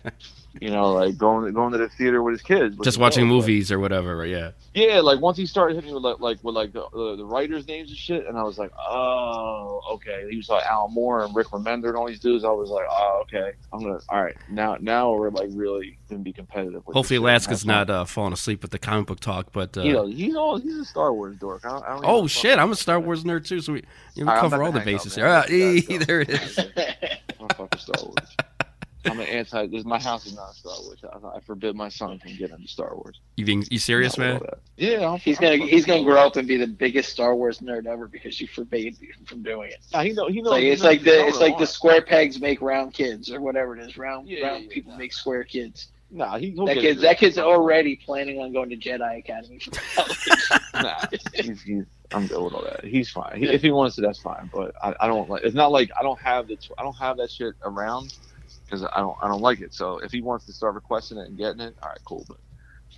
you know like going going to the theater with his kids. Just watching. Like, movies or whatever. Yeah. yeah, like once he started hitting me with like, like with like the, the the writers' names and shit, and I was like, oh, okay. He was like Al Moore and Rick Remender and all these dudes. I was like, oh, okay. I'm gonna all right now. Now we're like really gonna be competitive. Hopefully. Alaska's not uh, falling asleep with the comic book talk, but uh, You know, he's all he's a Star Wars dork. I don't, I don't oh shit, I'm a Star Wars nerd too, so we, you know, we All right, I'm cover all the bases man. Uh, here. Let's there it is. I'm fucking Star Wars. I'm an anti. This my house is not Star Wars. I, I forbid my son from getting into Star Wars. You being you serious, man? Yeah, I'm, He's gonna he's gonna grow up and be the biggest Star Wars nerd ever because you forbade him from doing it. Nah, he know he It's knows. like he it's knows like the it's like the square pegs make round kids or whatever it is. Round Yeah, round yeah, people make square kids. Nah, he he'll That get kid's that kid's already planning on going to Jedi Academy for television. nah, he's, he's, I'm good with all that. He's fine. He, if he wants to, that's fine. But I, I don't like. It's not like I don't have the I don't have that shit around because I don't I don't like it. So if he wants to start requesting it and getting it, all right, cool. But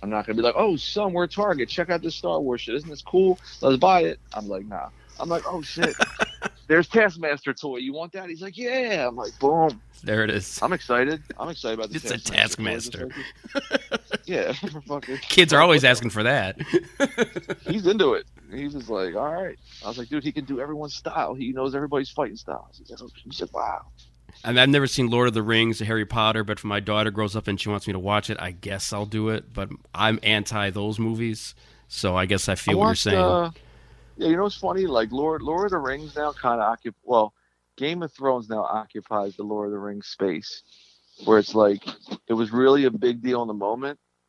I'm not gonna be like, oh, son, we're Target. Check out this Star Wars shit. Isn't this cool? Let's buy it. I'm like, nah. I'm like, oh shit. There's Taskmaster toy. You want that? He's like, yeah. I'm like, boom. There it is. I'm excited. I'm excited about the It's a Taskmaster. yeah, fucking. Kids are always asking for that. he's into it. He was like, all right. I was like, dude, he can do everyone's style. He knows everybody's fighting styles. He said, wow. Mean, I've never seen Lord of the Rings or Harry Potter, but if my daughter grows up and she wants me to watch it, I guess I'll do it. But I'm anti those movies, so I guess I feel I what you're saying. Uh, yeah, you know what's funny? Like Lord, Lord of the Rings now kind of occupy. Well, Game of Thrones now occupies the Lord of the Rings space, where it's like it was really a big deal in the moment.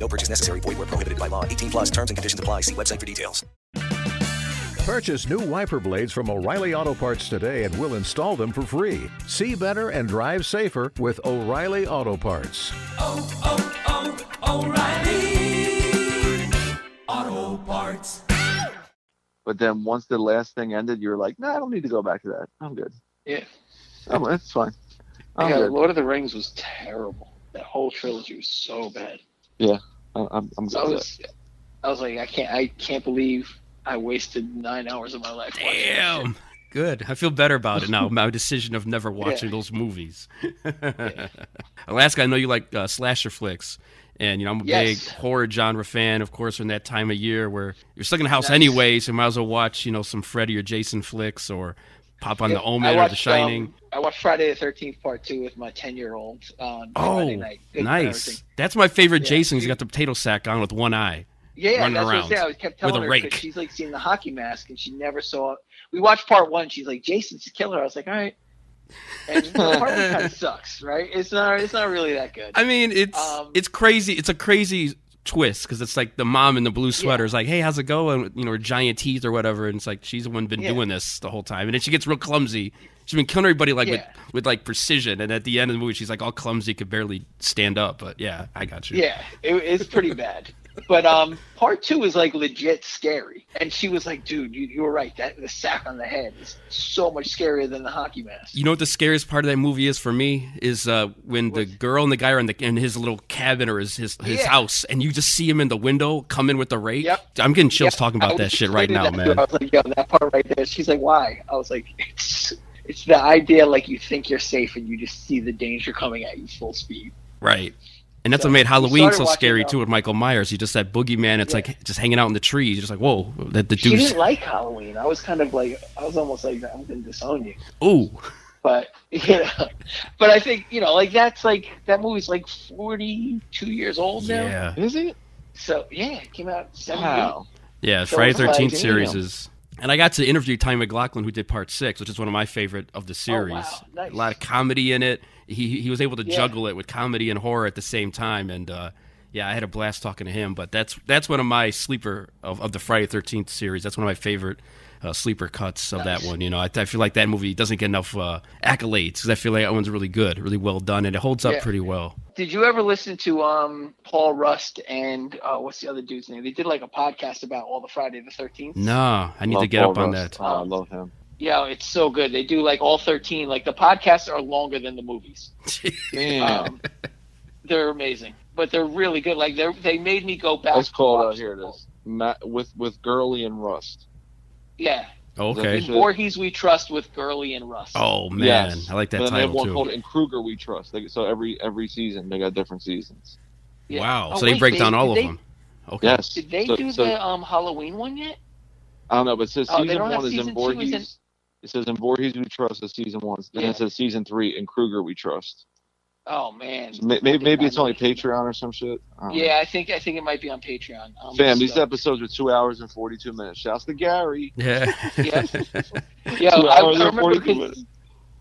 No purchase necessary. Void where prohibited by law. 18 plus terms and conditions apply. See website for details. Purchase new wiper blades from O'Reilly Auto Parts today and we'll install them for free. See better and drive safer with O'Reilly Auto Parts. Oh, oh, oh, O'Reilly Auto Parts. But then once the last thing ended, you were like, "No, I don't need to go back to that. I'm good. Yeah. Oh, I'm, it's fine." I'm yeah, good. Lord of the Rings was terrible. That whole trilogy was so bad. Yeah, I- I'm, I'm. So I was, I was like, I can't, I can't believe I wasted nine hours of my life. Damn. shit. Good. I feel better about it now. My decision of never watching Yeah. those movies. Alaska, I know you like uh, slasher flicks, and you know I'm a Yes. big horror genre fan. Of course, in that time of year where you're stuck in the house Nice. anyway, so you might as well watch you know some Freddy or Jason flicks, or pop on Yeah, The Omen I or The Shining. um, I watched Friday the Thirteenth Part Two with my ten-year-old on oh, night. Good for everything. nice. That's my favorite Yeah. Jason. He's got the potato sack on with one eye. Yeah, running that's what I around was saying. I kept with telling a her rake. she's like seen the hockey mask and she never saw. It. We watched part one. She's like, "Jason's the killer." I was like, "All right." And you know, part kind of sucks, right? It's not. It's not really that good. I mean, it's Um, it's crazy. It's a crazy twist because it's like the mom in the blue sweater is like, "Hey, how's it going?" You know, her giant teeth or whatever, and it's like she's the one been Yeah. doing this the whole time, and then she gets real clumsy. She's been killing everybody like Yeah. with, with like precision, and at the end of the movie, she's like all clumsy, could barely stand up. But yeah, I got you. Yeah, it, it's pretty bad. But um, part two is like legit scary. And she was like, "Dude, you, you were right. That the sack on the head is so much scarier than the hockey mask." You know what the scariest part of that movie is for me is uh, when the girl and the guy are in, the, in his little cabin or his his, his Yeah. house, and you just see him in the window come in with the rake. Yep. I'm getting chills Yep, talking about that shit right now, that man. I was like, "Yo, that part right there." She's like, "Why?" I was like, "It's it's the idea like you think you're safe and you just see the danger coming at you full speed." Right. And that's So, what made Halloween so scary too with Michael Myers. You just that boogeyman. It's like just hanging out in the trees. You're just like, whoa, that the She dude's. didn't like Halloween. I was kind of like, I was almost like, I'm gonna disown you. Ooh, But you know, but I think you know, like that's like that movie's like 42 years old now. yeah, Is it? So yeah, it came out 78. Wow. yeah. So Friday it's like, Thirteenth you series know. is. And I got to interview Ty McLoughlin, who did part six, which is one of my favorite of the series. Oh, wow. Nice. A lot of comedy in it. He he was able to Yeah. juggle it with comedy and horror at the same time, and uh, yeah, I had a blast talking to him. But that's that's one of my sleeper of, of the Friday Thirteenth series. That's one of my favorite uh, sleeper cuts of that one. You know, I, I feel like that movie doesn't get enough uh, accolades because I feel like that one's really good, really well done, and it holds up Yeah. pretty well. Did you ever listen to um Paul Rust and uh, what's the other dude's name? They did like a podcast about all the Friday the 13th. No, I need Love to get Paul up on that. Oh, I love him. Yeah, it's so good. They do like all 13. Like the podcasts are longer than the movies. Damn. Um, they're amazing, but they're really good. Like they they made me go back. It's to called uh, here it them. is. Matt, with with Gurley and Rust. Yeah, Okay. Shit. Voorhees we trust with Gurley and Rust. Oh man, Yes. I like that But then they have title one too. called In Krueger We Trust. They, so every every season they got different seasons. Yeah. Wow, Oh, so they wait, break down all of they- them. Okay. Yes. Did they So- do so- the um Halloween one yet? I don't know, but it says Oh, they season one is season in two, is Voorhees. it? It says in Voorhees We Trust is season one. Then Yeah. it says season three in Krueger We Trust. Oh man. Maybe maybe it's only Patreon or some shit. I don't know. Yeah, I think I think it might be on Patreon. Um, Fam, these so- episodes are two hours and forty two minutes. Shouts to Gary. Yeah. Yeah. Two Yeah, I, I hours and remember 42 because minutes.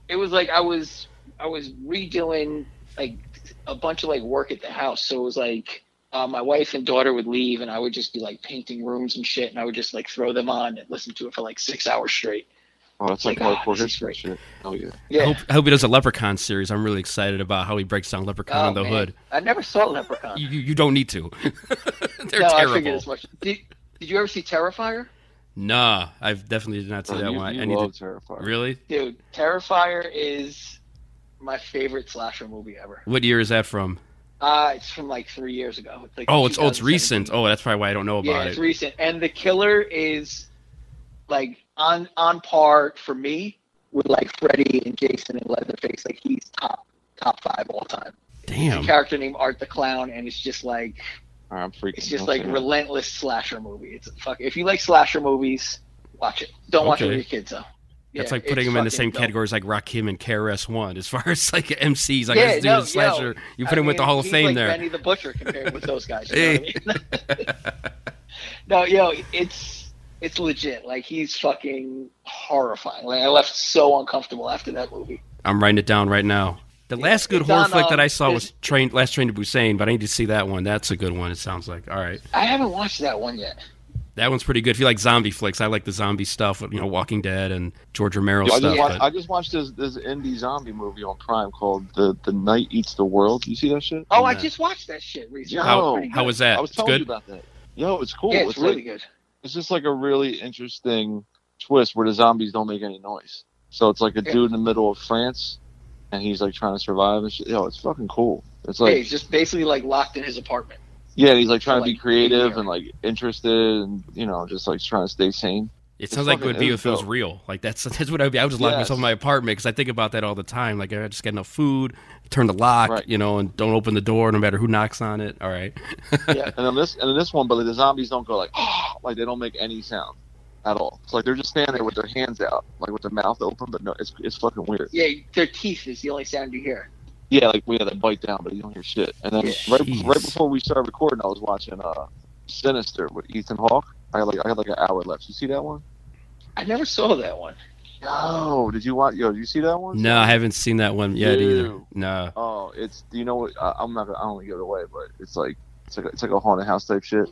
it was like I was I was redoing like a bunch of like work at the house. So it was like uh, my wife and daughter would leave, and I would just be like painting rooms and shit, and I would just like throw them on and listen to it for like six hours straight. Oh, that's like, Like, ah, hardcore history shit. Oh yeah. I Yeah. hope, I hope he does a Leprechaun series. I'm really excited about how he breaks down Leprechaun Oh, on the man. hood. I never saw Leprechaun. You, you you don't need to. They're no, I terrible. figured as much. Did, did you ever see Terrifier? Nah, I've definitely did not see Oh, that you, one. you I need love to. Terrifier. Really? Dude, Terrifier is my favorite slasher movie ever. What year is that from? Uh, it's from like three years ago. It's like Oh, it's oh, it's recent. Oh, that's probably why I don't know about yeah, it. it's recent, and the killer is like on on par for me with like Freddy and Jason and Leatherface. Like he's top top five all time. Damn. A character named Art the Clown, and it's just like I'm freaking. it's just like relentless slasher movie. It's fuck. If you like slasher movies, watch it. Don't watch it with your kids though. That's Yeah, like putting him in the same dope. category as like Rakim and KRS One as far as like MCs. Like Yeah, do no, the slasher. yo, you I put him with the mean, Hall of Fame like there. Benny the Butcher compared with those guys. You know what I mean? no, yo, it's it's legit. Like he's fucking horrifying. Like I left so uncomfortable after that movie. I'm writing it down right now. The last good it's horror on, flick that um, I saw was Train Last Train to Busan, but I need to see that one. That's a good one. It sounds like. All right, I haven't watched that one yet. that one's pretty good. If you like zombie flicks, I like the zombie stuff. You know, Walking Dead and George Romero Yo, I stuff. just, watched, but- I just watched this this indie zombie movie on Prime called The The Night Eats the World. You see that shit? Oh, I just watched that shit recently. How- how was that? I was It's telling good? you about that. Yo, it's cool. Yeah, it's, like- really good. It's just like a really interesting twist where the zombies don't make any noise. So it's like a dude in the middle of France, and he's like trying to survive and shit. Yo, it's fucking cool. It's yeah, like he's just basically like locked in his apartment. yeah, he's like trying to be like, creative and like interested and you know just like trying to stay sane. It sounds like it would be if it was real. Like that's that's what I'd be. I would just lock Yes. myself in my apartment because I think about that all the time. Like I just get enough food, turn the lock, Right. you know, and don't open the door no matter who knocks on it. All right. yeah, and then this and then this one, but like, the zombies don't go like like they don't make any sound at all. It's like they're just standing there with their hands out, like with their mouth open, but no, it's it's fucking weird. Yeah, their teeth is the only sound you hear. Yeah, like we had to bite down, but you don't hear shit. And then Yeah. right Jeez. right before we started recording, I was watching uh Sinister with Ethan Hawke. I had like I had like an hour left. You see that one? I never saw that one. No, did you watch? Yo, did you see that one? No, I haven't seen that one yet either. No. Oh, it's do you know what? I, I'm not gonna. I don't wanna give it away, but it's like it's like a, it's like a haunted house type shit.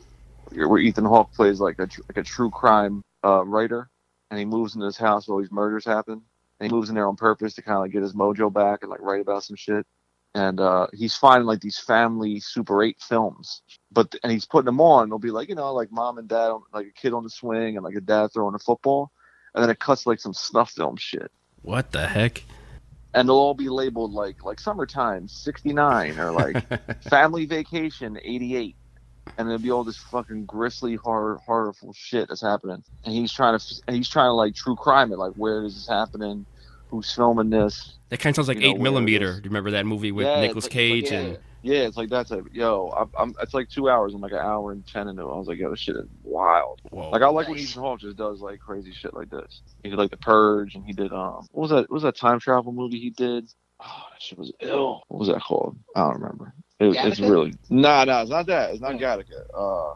Where where Ethan Hawke plays like a tr- like a true crime uh, writer, and he moves into this house where all these murders happen. And he moves in there on purpose to kind of like get his mojo back and like write about some shit. And uh, he's finding like these family Super 8 films, but and he's putting them on. They'll be like you know like mom and dad, on, like a kid on the swing and like a dad throwing a football, and then it cuts like some snuff film shit. What the heck? and they'll all be labeled like like summertime 69 or like family vacation 88 and there'll be all this fucking grisly horror horrible shit that's happening. And he's trying to he's trying to like true crime it like where is this happening who's filming this That kind of sounds like You know, Eight Millimeter. Do you remember that movie with Yeah, Nicolas like- Cage like, yeah. and yeah it's like that's a yo I'm, I'm it's like two hours i'm like an hour and ten into it. I was like yo this shit is wild. Whoa. like i like when ethan hawke just does like crazy shit like this. He did like the purge and he did um what was that what was that time travel movie he did? Oh that shit was ill. What was that called? I don't remember. It, it's really nah nah it's not that it's not Gattaca. uh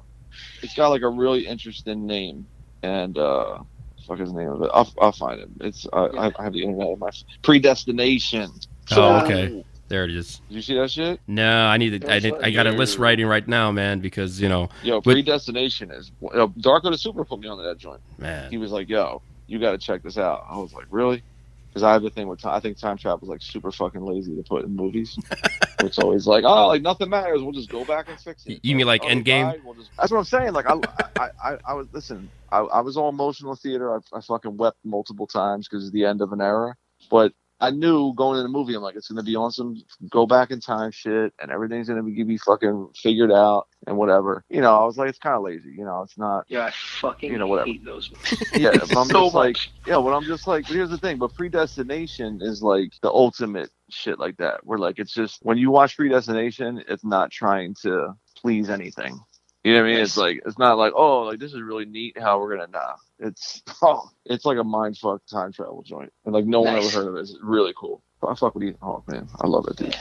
it's got like a really interesting name. And uh fuck his name of it i'll, I'll find it it's I, I, I have the internet in my predestination Oh, okay. There it is. did you see that shit No, I need to. I, need, I got a list writing right now, man, because you know, Yo, With- predestination is yo, Darko the Super put me on that joint. man. He was like, "Yo, you got to check this out." I was like, "Really?" Because I have a thing with time. I think time travel is like super fucking lazy to put in movies. it's always like, "Oh, like nothing matters. We'll just go back and fix it." You mean like Oh, they Endgame? we'll just- That's what I'm saying. Like I, I, I, I was listen. I, I was all emotional theater. I, I fucking wept multiple times because it's the end of an era. But I knew going in the movie, I'm like, it's gonna be on some go back in time shit, and everything's gonna be, be fucking figured out and whatever. You know, I was like, it's kind of lazy. You know, it's not. Yeah, I fucking You know, whatever. hate those movies. Yeah, but I'm so just like, much. yeah, but I'm just like, here's the thing, but predestination is like the ultimate shit like that. Where like it's just when you watch predestination, it's not trying to please anything. You know what I mean? It's like it's not like, oh, like this is really neat how we're gonna nah. It's oh, it's like a mind fuck time travel joint. And like no one ever heard of it. It's really cool. I fuck with Ethan Hawke, man. I love it, dude.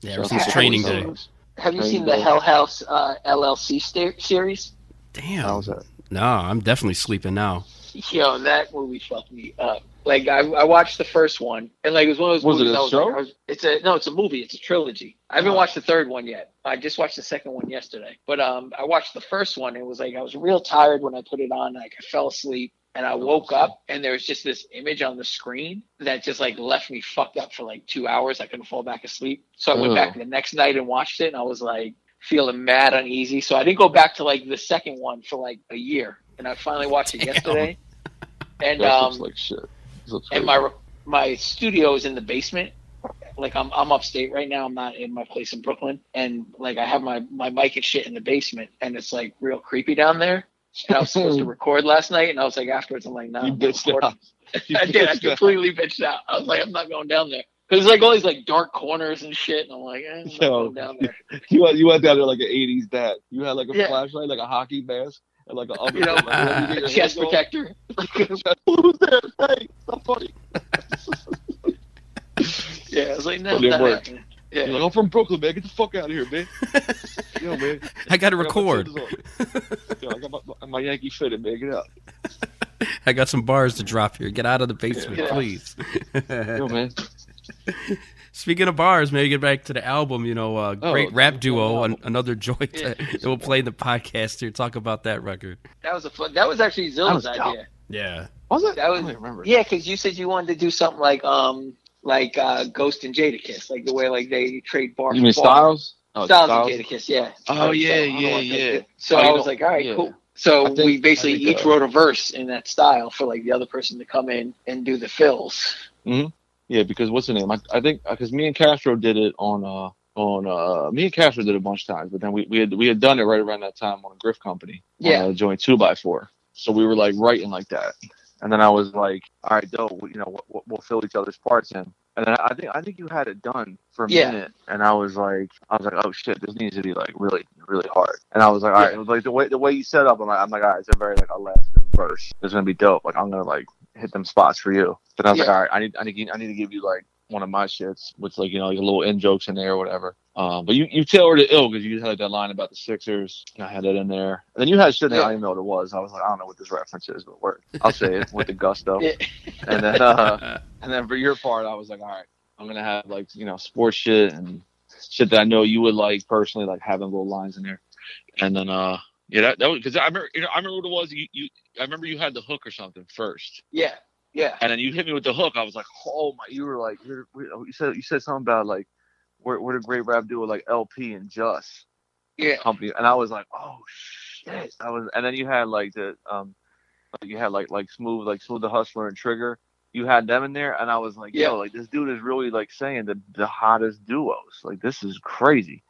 Yeah, ever So since Training Day. those. Have you Training seen the Day. Hell House uh, LLC sta- series? Damn. How's that? No, I'm definitely sleeping now. Yo, that movie fucked me up. Like I, I watched the first one, and like it was one of those Was it movies. a I was show? like, was, it's a no, it's a movie. It's a trilogy. I haven't watched the third one yet. I just watched the second one yesterday. But um, I watched the first one. It was like I was real tired when I put it on. Like I fell asleep, and I woke up, and there was just this image on the screen that just like left me fucked up for like two hours. I couldn't fall back asleep. So I went back the next night and watched it, and I was like feeling mad uneasy. So I didn't go back to like the second one for like a year, and I finally watched it Damn. yesterday. And um, like shit. And my my studio is in the basement. Like I'm I'm upstate right now. I'm not in my place in Brooklyn, and like I have my my mic and shit in the basement, and it's like real creepy down there. And I was supposed to record last night, and I was like afterwards, I'm like, no, you I'm not bitched out. I did. I bitched out. completely bitched out. I was like, I'm not going down there because it's like all these like dark corners and shit, and I'm like, eh, I'm not Yo. going down there. You went, you went down there like an '80s dad. You had like a Yeah. flashlight, like a hockey mask, like an you know, like, a chest protector. Who's there? Hey, stop funny. yeah, it's like, no, that worked. Yeah. Like, I'm from Brooklyn, man. Get the fuck out of here, man. Yo, man. I got to record. Yo, I got my, my, my Yankee fitted, man. Get out. I got some bars to drop here. Get out of the basement, yeah. please. Yo, man. Speaking of bars, maybe get back to the album. You know, uh, Oh, great the rap duo, album. an, another joint that, that we'll play in the podcast here. Talk about that record. That was a fun. That was actually Zilla's That was idea. Yeah. Was it? That was I don't remember. yeah, because you said you wanted to do something like um like uh Ghost and Jadakiss, like the way like they trade bar. You mean bar. Styles? Oh, Styles, Styles? and Jadakiss, yeah. Oh, Right, yeah, so yeah, yeah. So Oh, I was like, all right, yeah. cool. So think- we basically each uh, wrote a verse in that style for like the other person to come in and do the fills. hmm Yeah, because what's the name? I, I think because me and Castro did it on uh on uh me and Castro did it a bunch of times, but then we, we had we had done it right around that time on a Griff Company. Yeah. On a joint two by four. So we were like writing like that, and then I was like, all right, dope. You know, we'll, we'll fill each other's parts in. And then I think I think you had it done for a Yeah. minute, and I was like, I was like, oh shit, this needs to be like really, really hard. And I was like, all right, Yeah. it was like the way the way you set up, I'm like, I'm like, all right, it's a very like Alaska verse. It's gonna be dope. Like I'm gonna like hit them spots for you. But I was like, all right, I need I need I need to give you like one of my shits with like you know like a little in jokes in there or whatever. Um, but you you tailored it ill because you had like, that line about the Sixers. I had that in there, and then you had shit that I didn't know what it was. I was like, I don't know what this reference is, but word. I'll say it with the gusto. Yeah. And then uh, and then for your part, I was like, all right, I'm gonna have like you know sports shit and shit that I know you would like personally, like having little lines in there. And then uh, yeah, that, that was because I remember you know, I remember what it was. You you I remember you had the hook or something first. Yeah, yeah. And then you hit me with the hook. I was like, oh my! You were like, you said you said something about like, we're we're the great rap duo like LP and Just Yeah. company, and I was like, oh shit! I was, and then you had like the um, you had like like smooth like smooth the hustler and Trigger. You had them in there, and I was like, Yeah. yo, like this dude is really like saying the the hottest duos. Like this is crazy.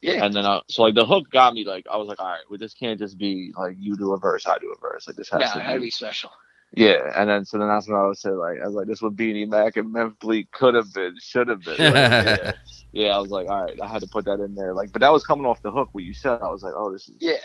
Yeah. And then I, so like the hook got me like I was like, all right, well this can't just be like you do a verse, I do a verse. Like this has No, to it had to be be special. yeah, and then so then that's when I was saying like I was like this would Beanie Mac and Memphis Bleek could have been, should have been. Like, yeah. yeah, I was like, all right, I had to put that in there. Like, but that was coming off the hook. What you said, I was like, oh, this is Yeah.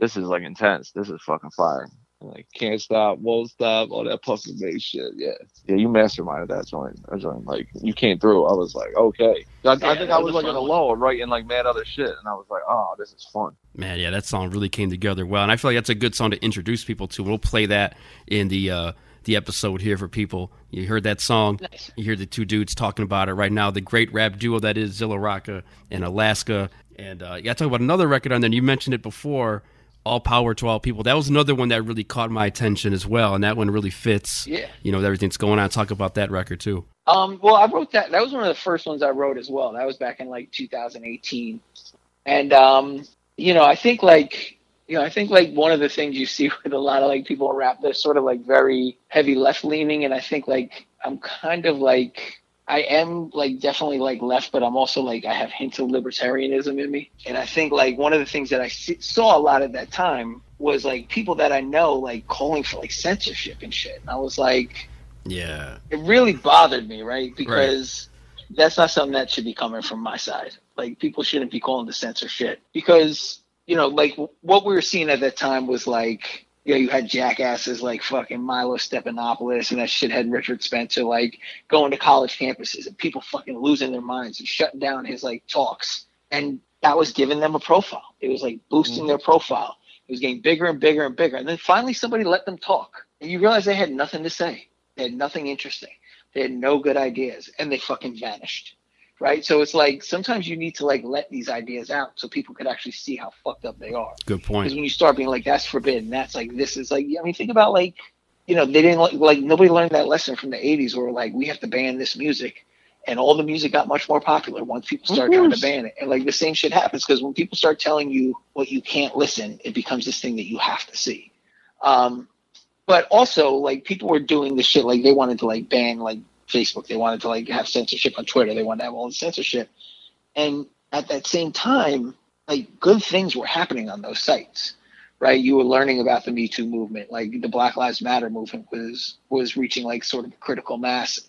this is like intense. This is fucking fire. Like can't stop, won't stop, all that puffing bass shit. Yeah, yeah, you masterminded that joint. That joint, like you came through. I was like, okay. I, I think that I was was like in a one. low and writing like mad other shit, and I was like, oh, this is fun. Man, yeah, that song really came together well, and I feel like that's a good song to introduce people to. We'll play that in the uh, the episode here for people. You heard that song, Nice. you hear the two dudes talking about it right now. The great rap duo that is Zilla Rocca and Alaska, and uh, yeah, talk about another record on there. And you mentioned it before. All power to all people. That was another one that really caught my attention as well, and that one really fits. Yeah. You know, with everything's going on. Talk about that record too. Um, well, I wrote that. That was one of the first ones I wrote as well. That was back in like 2018, and um, you know, I think like you know, I think like one of the things you see with a lot of like people rap, they're sort of like very heavy left leaning, and I think like I'm kind of like I am like definitely like left, but I'm also like I have hints of libertarianism in me, and I think like one of the things that I see, saw a lot at that time was like people that I know like calling for like censorship and shit. And I was like Yeah. it really bothered me, right? Because that's not something that should be coming from my side. Like people shouldn't be calling the censor shit because you know, like what we were seeing at that time was like, you know, you had jackasses like fucking Milo Stephanopoulos and that shithead Richard Spencer, like going to college campuses and people fucking losing their minds and shutting down his like talks, and that was giving them a profile. It was like boosting their profile. It was getting bigger and bigger and bigger, and then finally somebody let them talk, and you realize they had nothing to say. They had nothing interesting. They had no good ideas, and they fucking vanished. Right? So it's like sometimes you need to like let these ideas out so people could actually see how fucked up they are. Good point. Because when you start being like, that's forbidden, that's like, this is like, I mean, think about like, you know, they didn't like, like nobody learned that lesson from the 80s where like, we have to ban this music. And all the music got much more popular once people start trying to ban it. And like the same shit happens because when people start telling you what you can't listen, it becomes this thing that you have to see. Um, but also like people were doing this shit like they wanted to like ban like Facebook, they wanted to like have censorship on Twitter, they wanted to have all the censorship. And at that same time, like good things were happening on those sites, right? You were learning about the Me Too movement, like the Black Lives Matter movement was was reaching like sort of a critical mass.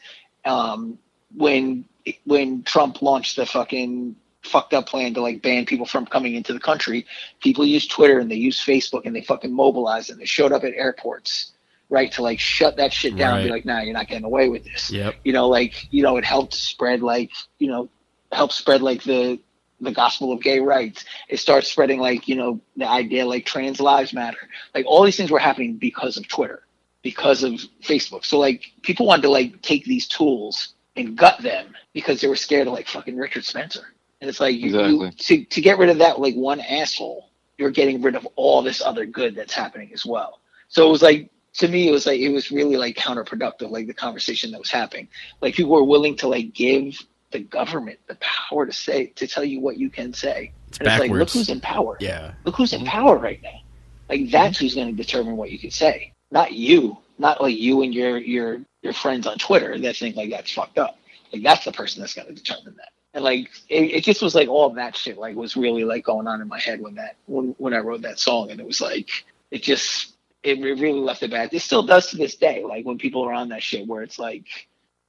Um, when when Trump launched the fucking fucked up plan to like ban people from coming into the country, people used Twitter and they used Facebook and they fucking mobilized and they showed up at airports, right? To like shut that shit down and be like, nah, you're not getting away with this. Yep. You know, like, you know, it helped spread like, you know, help spread like the the gospel of gay rights. It starts spreading like, you know, the idea like trans lives matter. Like all these things were happening because of Twitter, because of Facebook. So like people wanted to like take these tools and gut them because they were scared of like fucking Richard Spencer. And it's like you, you to to get rid of that like one asshole, you're getting rid of all this other good that's happening as well. So it was like to me, it was like it was really like counterproductive, like the conversation that was happening. Like people were willing to like give the government the power to say to tell you what you can say. It's and it's like look who's in power. Yeah. Look who's in mm-hmm. power right now. Like that's who's going to determine what you can say, not you, not like you and your your your friends on Twitter that think like that's fucked up. Like that's the person that's going to determine that. And like it, it just was like all that shit like was really like going on in my head when that when when I wrote that song, and it was like it just it really left it bad. It still does to this day. Like when people are on that shit, where it's like,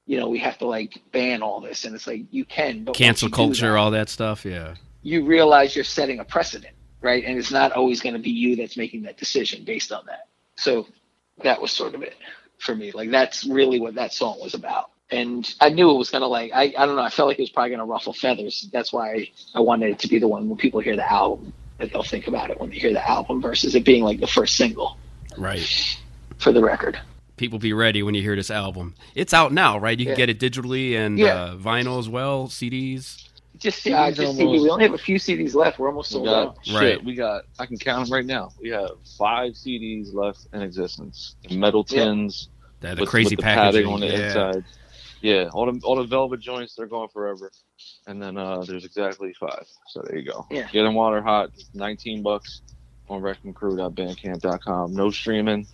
you know, we have to like ban all this, and it's like you can, but Cancel culture, that, all that stuff. Yeah. you realize you're setting a precedent, right? And it's not always going to be you that's making that decision based on that. So that was sort of it for me. Like that's really what that song was about. And I knew it was gonna like I, I don't know, I felt like it was probably gonna ruffle feathers. That's why I wanted it to be the one when people hear the album that they'll think about it when they hear the album versus it being like the first single Right. for the record. People be ready when you hear this album. It's out now, right? You can Yeah. get it digitally and Yeah. uh, vinyl as well, CDs. Just CDs uh, just almost- CD. We only have a few CDs left. We're almost We sold got out. shit. We got. I can count them right now. We have five CDs left in existence. in Metal tins. Yeah, the with, crazy with the packaging, padding on the yeah. inside. Yeah, all the all the velvet joints they're going forever. And then uh there's exactly five. So there you go. Yeah. Get them while they're hot. Nineteen bucks on wreckingcrew.bandcamp.com. No streaming.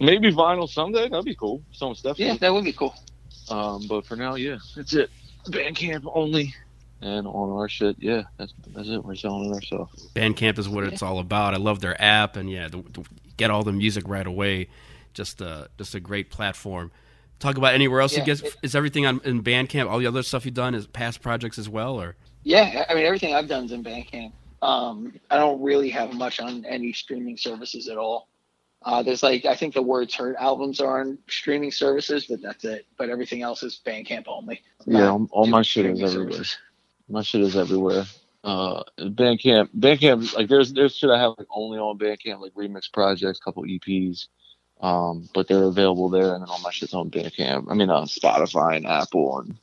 Maybe vinyl someday. That'd be cool. Some stuff. Yeah, that would be cool. Um, but for now, yeah, that's it. Bandcamp only. And on our shit, yeah, that's that's it. We're selling it ourselves. Bandcamp is what it's all about. I love their app, and yeah, the, the, get all the music right away. Just uh, just a great platform. Talk about anywhere else Yeah, you get. it- Is everything on in Bandcamp? All the other stuff you've done is past projects as well, or Yeah, I mean everything I've done is in Bandcamp. Um, I don't really have much on any streaming services at all. Uh, there's like I think the Words Hurt albums are on streaming services, but that's it. But everything else is Bandcamp only. Yeah, all, all my shit is everywhere. services. My shit is everywhere. Uh, Bandcamp, Bandcamp, like there's there's shit I have like only on Bandcamp, like remix projects, couple EPs, um, but they're available there, and then all my shit's on Bandcamp. I mean, on Spotify and Apple and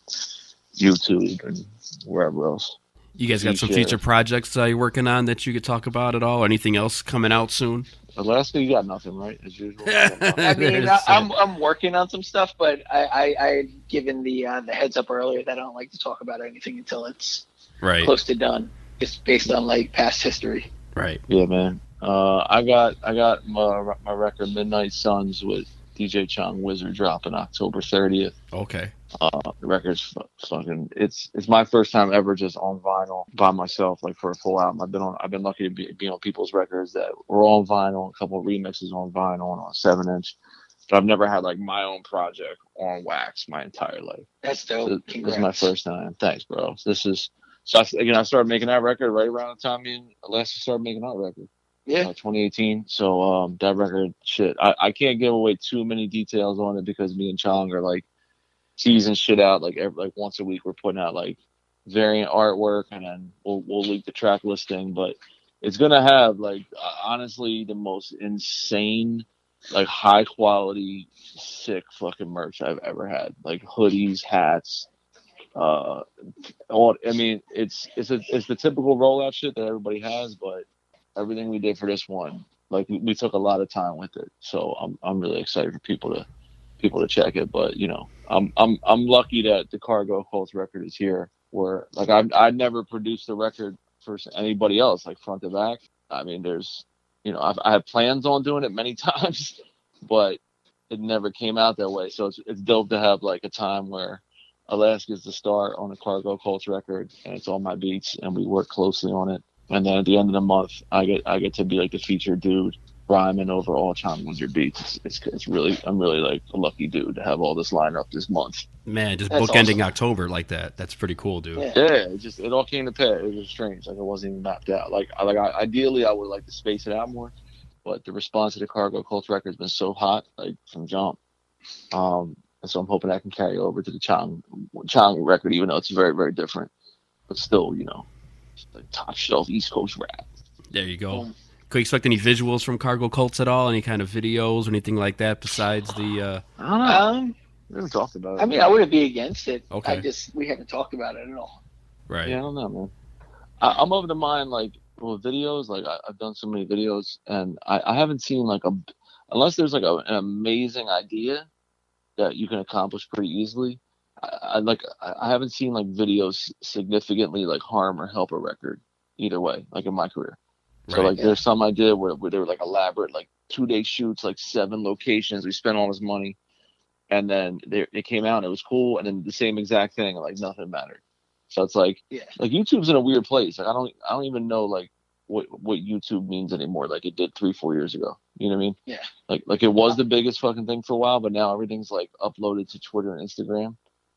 YouTube and wherever else. You guys got some future projects uh, you're working on that you could talk about at all? Anything else coming out soon? Alaska, you got nothing, right? As usual. I mean, That's I, I'm. I'm working on some stuff, but I I, I had given the uh, the heads up earlier that I don't like to talk about anything until it's right, close to done, just based on like past history. right. Yeah, man. Uh, I got I got my my record Midnight Suns with DJ Chong Wizard dropping October 30th. Okay, Uh, the record's fu- fucking. It's it's my first time ever just on vinyl by myself, like for a full album. I've been on. I've been lucky to be, be on people's records that were on vinyl, a couple of remixes on vinyl and on seven inch. But I've never had like my own project on wax my entire life. That's dope. this is my first time. Thanks, bro. This is so. I, again, I started making that record right around the time me and Alaska started making that record Yeah. uh, 2018. So um, that record, shit, I, I can't give away too many details on it because me and Chong are like teasing shit out like every, like once a week. We're putting out like variant artwork, and then we'll we'll leak the track listing. But it's gonna have like uh, honestly the most insane, like high quality, sick fucking merch I've ever had. Like hoodies, hats. Uh, all I mean, it's it's a, it's the typical rollout shit that everybody has, but everything we did for this one, like we, we took a lot of time with it. So I'm I'm really excited for people to people to check it. But you know, I'm I'm I'm lucky that the Cargo Cults record is here. Where like I I never produced a record for anybody else, like front to back. I mean, there's you know I've, I have plans on doing it many times, but it never came out that way. So it's it's dope to have like a time where Alaska's the star on the Cargo Cults record, and it's all my beats, and we work closely on it. And then at the end of the month, I get I get to be like the featured dude, rhyming over all Chong Wizard beats. It's, it's it's really I'm really like a lucky dude to have all this lined up this month. Man, just That's bookending awesome. October like that. That's pretty cool, dude. Yeah, it just it all came to pass. It was strange. Like it wasn't even mapped out. Like I like I, ideally I would like to space it out more, but the response to the Cargo Cult record has been so hot, like from jump. Um, and so I'm hoping I can carry over to the Chang Chang record, even though it's very very different, but still, you know, like top shelf East Coast rap. There you go. Could you expect any visuals from Cargo Cults at all? Any kind of videos or anything like that besides the? Uh... I don't know. Um, we haven't talked about it. I mean, I wouldn't be against it. Okay. I just we haven't talked about it at all. Right. Yeah, I don't know, man. I, I'm of the mind like with videos, like I, I've done so many videos, and I, I haven't seen like a unless there's like a, an amazing idea that you can accomplish pretty easily. I, I like I I haven't seen like videos significantly like harm or help a record either way, like in my career. So Right. like there's some I did where, where they were like elaborate, like two day shoots, like seven locations. We spent all this money, and then they it came out and it was cool, and then the same exact thing, like nothing mattered. So it's like Yeah. like YouTube's in a weird place. Like I don't I don't even know like what what YouTube means anymore. Like it did three four years ago. You know what I mean? Yeah. Like like it was the biggest fucking thing for a while, but now everything's like uploaded to Twitter and Instagram.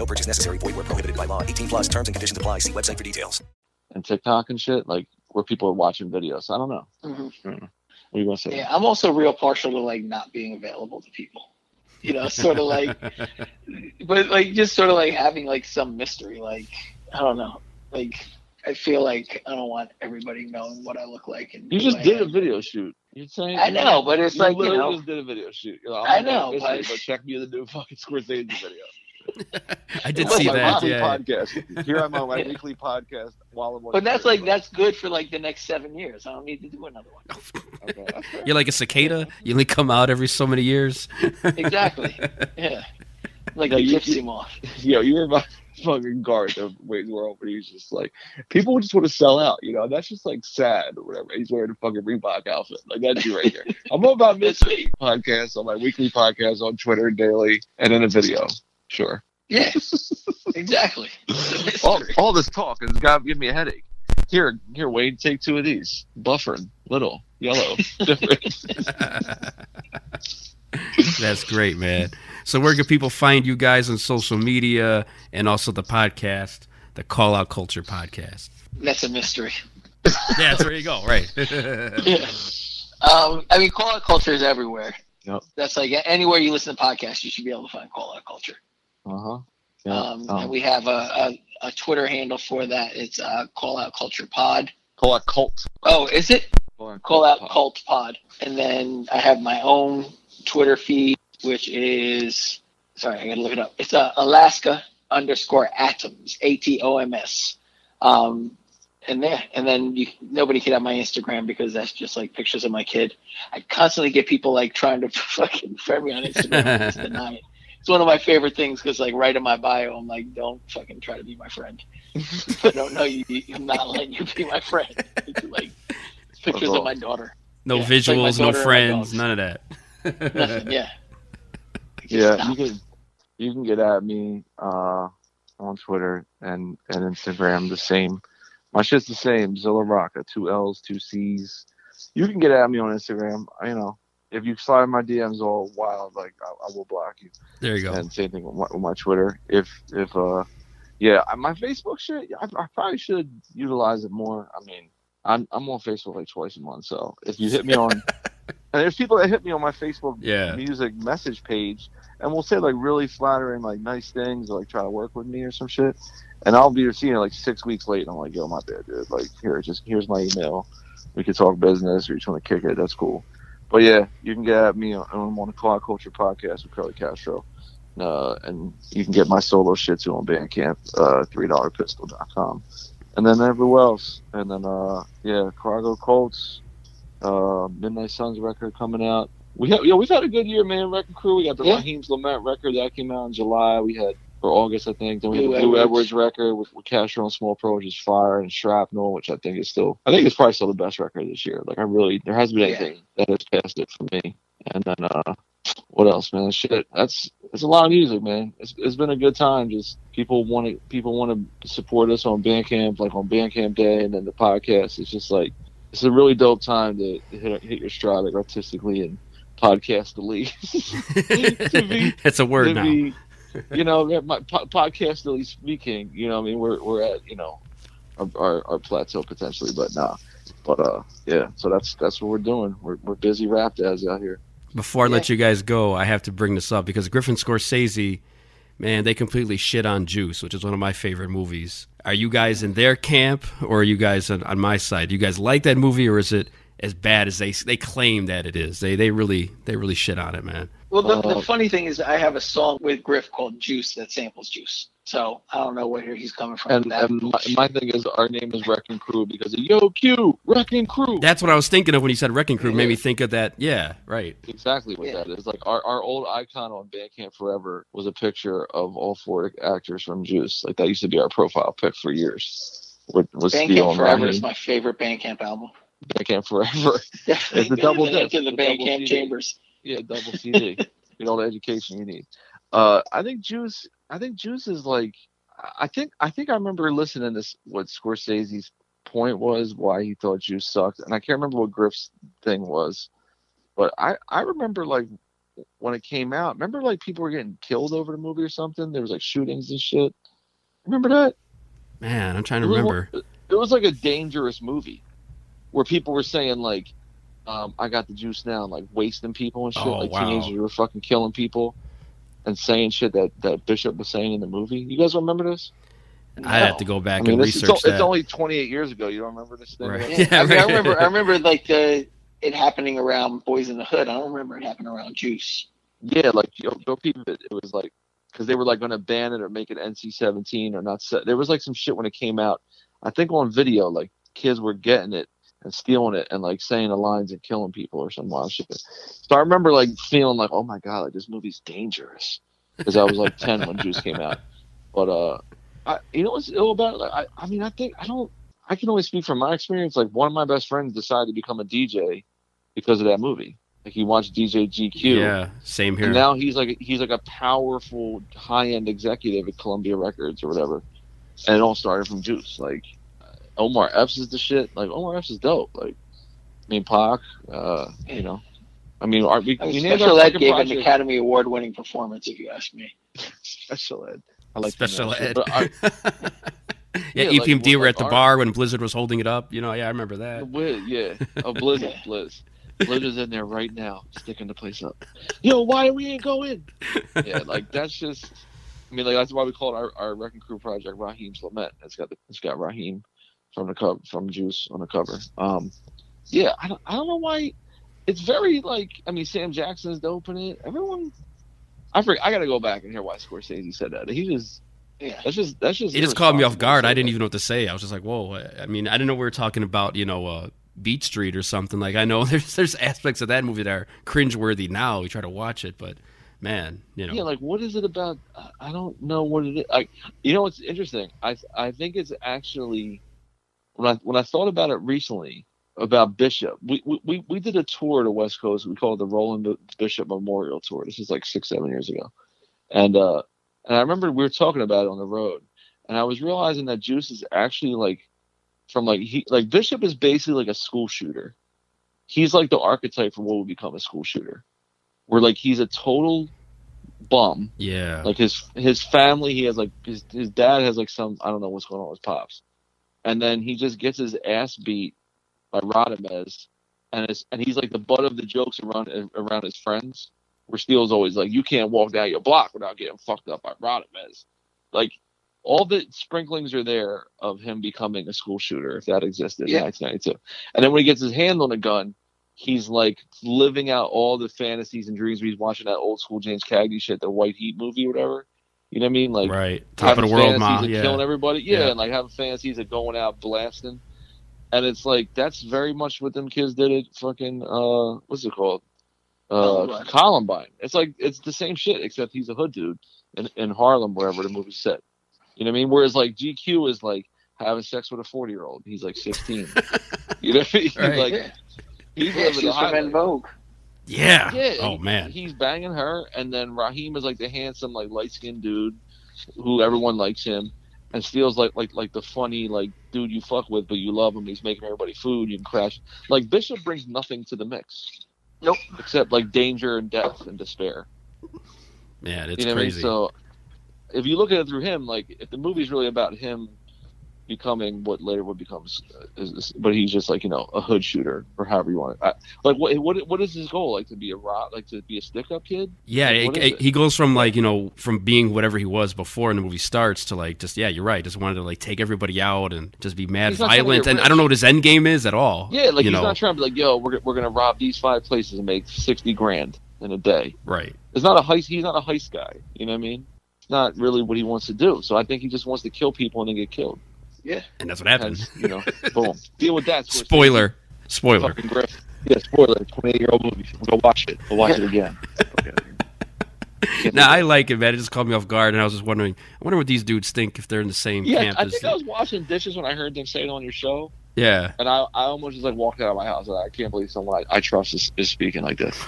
No purchase necessary. Void where prohibited by law. 18 plus terms and conditions apply. See website for details. And TikTok and shit, like where people are watching videos. I don't know. Mhm. I don't know. What are you gonna say? Yeah, I'm also real partial to like not being available to people. You know, sort of like, but like just sort of like having like some mystery. Like I don't know. Like I feel like I don't want everybody knowing what I look like. And You just I did a video shoot. You're saying I know, but it's like, you literally know- just did a video shoot. You're like, I I'm know, not but- but check me in the new fucking Scorsese video. I did see my that. weekly Yeah. podcast. Here I'm on my Yeah. weekly podcast while I'm. But that's like that's good for like the next seven years. I don't need to do another one. Okay. You're like a cicada. You only come out every so many years. Exactly. Yeah. Like Yeah, the you- gypsy you- moth. Yo, you remind fucking guard of Wayne's World, but he's just like people just want to sell out. You know, that's just like sad or whatever. He's wearing a fucking Reebok outfit. Like that's you right here. I'm all about That's mystery podcasts on my weekly podcast on Twitter daily, and in a video. Sure. Yeah. exactly. all, all this talk has got to give me a headache. Here, here, Wade, take two of these. Buffering, little, yellow, different. That's great, man. So where can people find you guys on social media and also the podcast, the Call Out Culture podcast? That's a mystery. Yeah, that's where you go. Right. Yeah. Um, I mean, call out culture is everywhere. Yep. That's like anywhere you listen to podcasts, you should be able to find call out culture. Uh huh. Yeah. Um, um, and we have a, a, a Twitter handle for that. It's uh, call out culture pod. call it cult. Oh, is it? Call it Call out pod. cult pod. And then I have my own Twitter feed, which is sorry, I gotta look it up. It's uh, Alaska underscore atoms, A T O M S. Um, and there, and then you, nobody can have my Instagram because that's just like pictures of my kid. I constantly get people like trying to fucking friend me on Instagram. I just deny it. It's one of my favorite things because like right in my bio, I'm like, don't fucking try to be my friend. if I don't know you, I'm not letting you be my friend. It's like pictures of my daughter. No Yeah, it's like my visuals, no daughter and my friends, none of that. Nothing. Yeah. Yeah, you can you can get at me uh, on Twitter and and Instagram the same. My shit's the same. Zilla Rocca, two L's, two C's. You can get at me on Instagram. You know, if you slide my DMs all wild, like I, I will block you. There you go. And same thing with my, with my Twitter. If if uh, yeah, my Facebook shit, I, I probably should utilize it more. I mean, I'm I'm on Facebook like twice a month. So if you hit me on, and there's people that hit me on my Facebook Yeah. music message page, and will say like really flattering, like nice things, or like try to work with me or some shit. And I'll be seeing it like six weeks late, and I'm like, yo, my bad, dude. Like, here, just here's my email. We can talk business, or you just want to kick it. That's cool. But yeah, you can get at me on, on the Call Out Culture podcast with Curly Castro. Uh, and you can get my solo shit too on Bandcamp, uh, $3pistol.com. And then everywhere else. And then, uh, yeah, Cargo Cults, uh, Midnight Suns record coming out. We have, yo, we've had a good year, man. Wrecking Crew. We got the Yeah. Raheem's Lament record that came out in July. We had or August, I think. Then we had Blue the Blue Edwards. Edwards record with, with Castro and Small Pro, which is Fire and Shrapnel, which I think is still, I think it's probably still the best record this year. Like I really, there hasn't been Yeah. anything that has passed it for me. And then, uh, what else, man? Shit, that's it's a lot of music, man. It's it's been a good time. Just people want to people want to support us on Bandcamp, like on Bandcamp Day, and then the podcast. It's just like it's a really dope time to hit, hit your stride like artistically and podcast the lead. It's a word to now. be, you know, my po- podcastily speaking, you know, I mean, we're we're at you know our, our, our plateau potentially, but nah, but uh, yeah. So that's that's what we're doing. We're we're busy rap dads out here. Before I let you guys go, I have to bring this up because Griffin Scorsese, man, they completely shit on Juice, which is one of my favorite movies. Are you guys in their camp or are you guys on, on my side? Do you guys like that movie or is it as bad as they they claim that it is? They they really they really shit on it, man. Well, the, Uh, the funny thing is, I have a song with Griff called "Juice" that samples Juice. So I don't know where he's coming from. And, and my, my thing is, our name is Wrecking Crew because of Yo Q Wrecking Crew. That's what I was thinking of when you said Wrecking Crew. Made me think of that. Yeah, right. exactly what that is. Like our, our old icon on Bandcamp Forever was a picture of all four actors from Juice. Like that used to be our profile pic for years. Was, was Steel Bandcamp Forever Raheem. is my favorite Bandcamp album. Bandcamp Forever. Definitely It's a double gonna disc. enter the It's Bandcamp CD. chambers. Yeah, double CD. Get all the education you need. Uh, I think Juice. I think Juice is like. I think. I think I remember listening to what Scorsese's point was why he thought Juice sucked, and I can't remember what Griff's thing was, but I I remember like when it came out. Remember like people were getting killed over the movie or something. There was like shootings and shit. Remember that? Man, I'm trying to It remember. one- It was like a dangerous movie where people were saying like, um, "I got the juice now," and like wasting people and shit. Oh, like wow. teenagers were fucking killing people and saying shit that that Bishop was saying in the movie. You guys remember this? I have to go back I mean, and this, research o- that. it's only 28 years ago. You don't remember this thing? Right. Yeah, Yeah, I, mean, I remember. I remember like the it happening around Boys in the Hood. I don't remember it happening around Juice. Yeah, like yo, yo people, it, it was like because they were like going to ban it or make it NC-17 or not. There was like some shit when it came out. I think on video, like kids were getting it and stealing it and like saying the lines and killing people or some wild shit. So I remember like feeling like, oh my god, like this movie's dangerous because I was like 10 when Juice came out. But uh, I, you know what's ill about it? Like, I, I mean, I think I don't. I can only speak from my experience. Like one of my best friends decided to become a DJ because of that movie. Like he watched DJ GQ. yeah, same here. And now he's like he's like a powerful high end executive at Columbia Records or whatever. And it all started from Juice. Like Omar Epps is the shit. Like Omar Epps is dope. Like I mean Pac, uh, you know. I mean our, we, I mean, we Special Ed fucking gave an Academy Award winning performance, if you ask me. Special Ed. I like Special ed. but I- yeah, yeah, like, EPMD were like at the our- bar when Blizzard was holding it up. You know, yeah, I remember that. Wiz, yeah. Oh, Blizzard, Blizz. Blizzard's in there right now, sticking the place up. Yo, why we ain't go in? Yeah, like that's just. I mean, like that's why we call it our, our Wrecking Crew project Raheem's Lament. It's got the, it's got Raheem from the cover from Juice on the cover. Um, yeah, I don't I don't know why. It's very like I mean Sam Jackson's dope in it. Everyone, I forget. I got to go back and hear why Scorsese said that. He just. Yeah. That's just that's just It just caught me off guard. I didn't even know what to say. I was just like, "Whoa!" I mean, I didn't know we were talking about you know uh, Beat Street or something. Like I know there's there's aspects of that movie that are cringeworthy now. We try to watch it, but man, you know, Yeah, like what is it about? I- I don't know what it is. Like, you know, what's interesting. I I think it's actually when I when I thought about it recently about Bishop. We we we, did a tour to West Coast. We called it the Roland Bishop Memorial Tour. This is like six seven years ago, and uh and I remember we were talking about it on the road, and I was realizing that Juice is actually like from like he like Bishop is basically like a school shooter. He's like the archetype for what would become a school shooter, where like he's a total bum. yeah, Like his his family, he has like his his dad has like some I don't know what's going on with pops, and then he just gets his ass beat by Radames, and it's and he's like the butt of the jokes around around his friends. Where Steele's always like, you can't walk down your block without getting fucked up by Radames. Like all the sprinklings are there of him becoming a school shooter if that existed Yeah. in 1992. And then when he gets his hand on a gun, he's like living out all the fantasies and dreams. He's watching that old school James Cagney shit, the White Heat movie or whatever. You know what I mean? Like right, top of the world, ma. Yeah, killing everybody. Yeah, Yeah. and like having fantasies of going out blasting. And it's like that's very much what them kids did at fucking uh what's it called? Uh Columbine. Columbine. It's like it's the same shit except he's a hood dude in, in Harlem wherever the movie's set. You know what I mean? Whereas like GQ is like having sex with a forty year old. He's like sixteen. you know what I mean? Right. Like Yeah. he's Yeah, living she's from high En. Vogue. Yeah. Yeah. Oh he- man. He's banging her, and then Raheem is like the handsome, like light skinned dude, who everyone likes him, and feels like like like the funny like dude you fuck with, but you love him. He's making everybody food. You can crash. Like Bishop brings nothing to the mix. Nope. Except like danger and death and despair. Man, it's you know what I mean? crazy. So if you look at it through him, like if the movie's really about him becoming what later would become, uh, but he's just like you know a hood shooter or however you want it. I, like what what what is his goal? Like to be a rot, like to be a stick up kid? Yeah, Like, it, it- he goes from like you know from being whatever he was before, and the movie starts to like just yeah, you're right. Just wanted to like take everybody out and just be mad, He's not trying to violent, and I don't know what his end game is at all. Yeah, like he's know, not trying to be like, yo, we're we're gonna rob these five places and make sixty grand in a day. right. It's not a heist. He's not a heist guy. You know what I mean? It's not really what he wants to do. So I think he just wants to kill people and then get killed. Yeah. And that's what happened. Hence, you know, boom. Deal with that. Scorsese. Spoiler, spoiler. Fucking Griff. Yeah, spoiler. Twenty eight year old movie. Go watch it. Go watch it again. Now I like it, man. It just caught me off guard, and I was just wondering, I wonder what these dudes think if they're in the same Yeah, camp I as. think I was washing dishes when I heard them say it on your show, yeah, and I, I almost just like walked out of my house. Like, I can't believe someone I, I trust is, is speaking like this.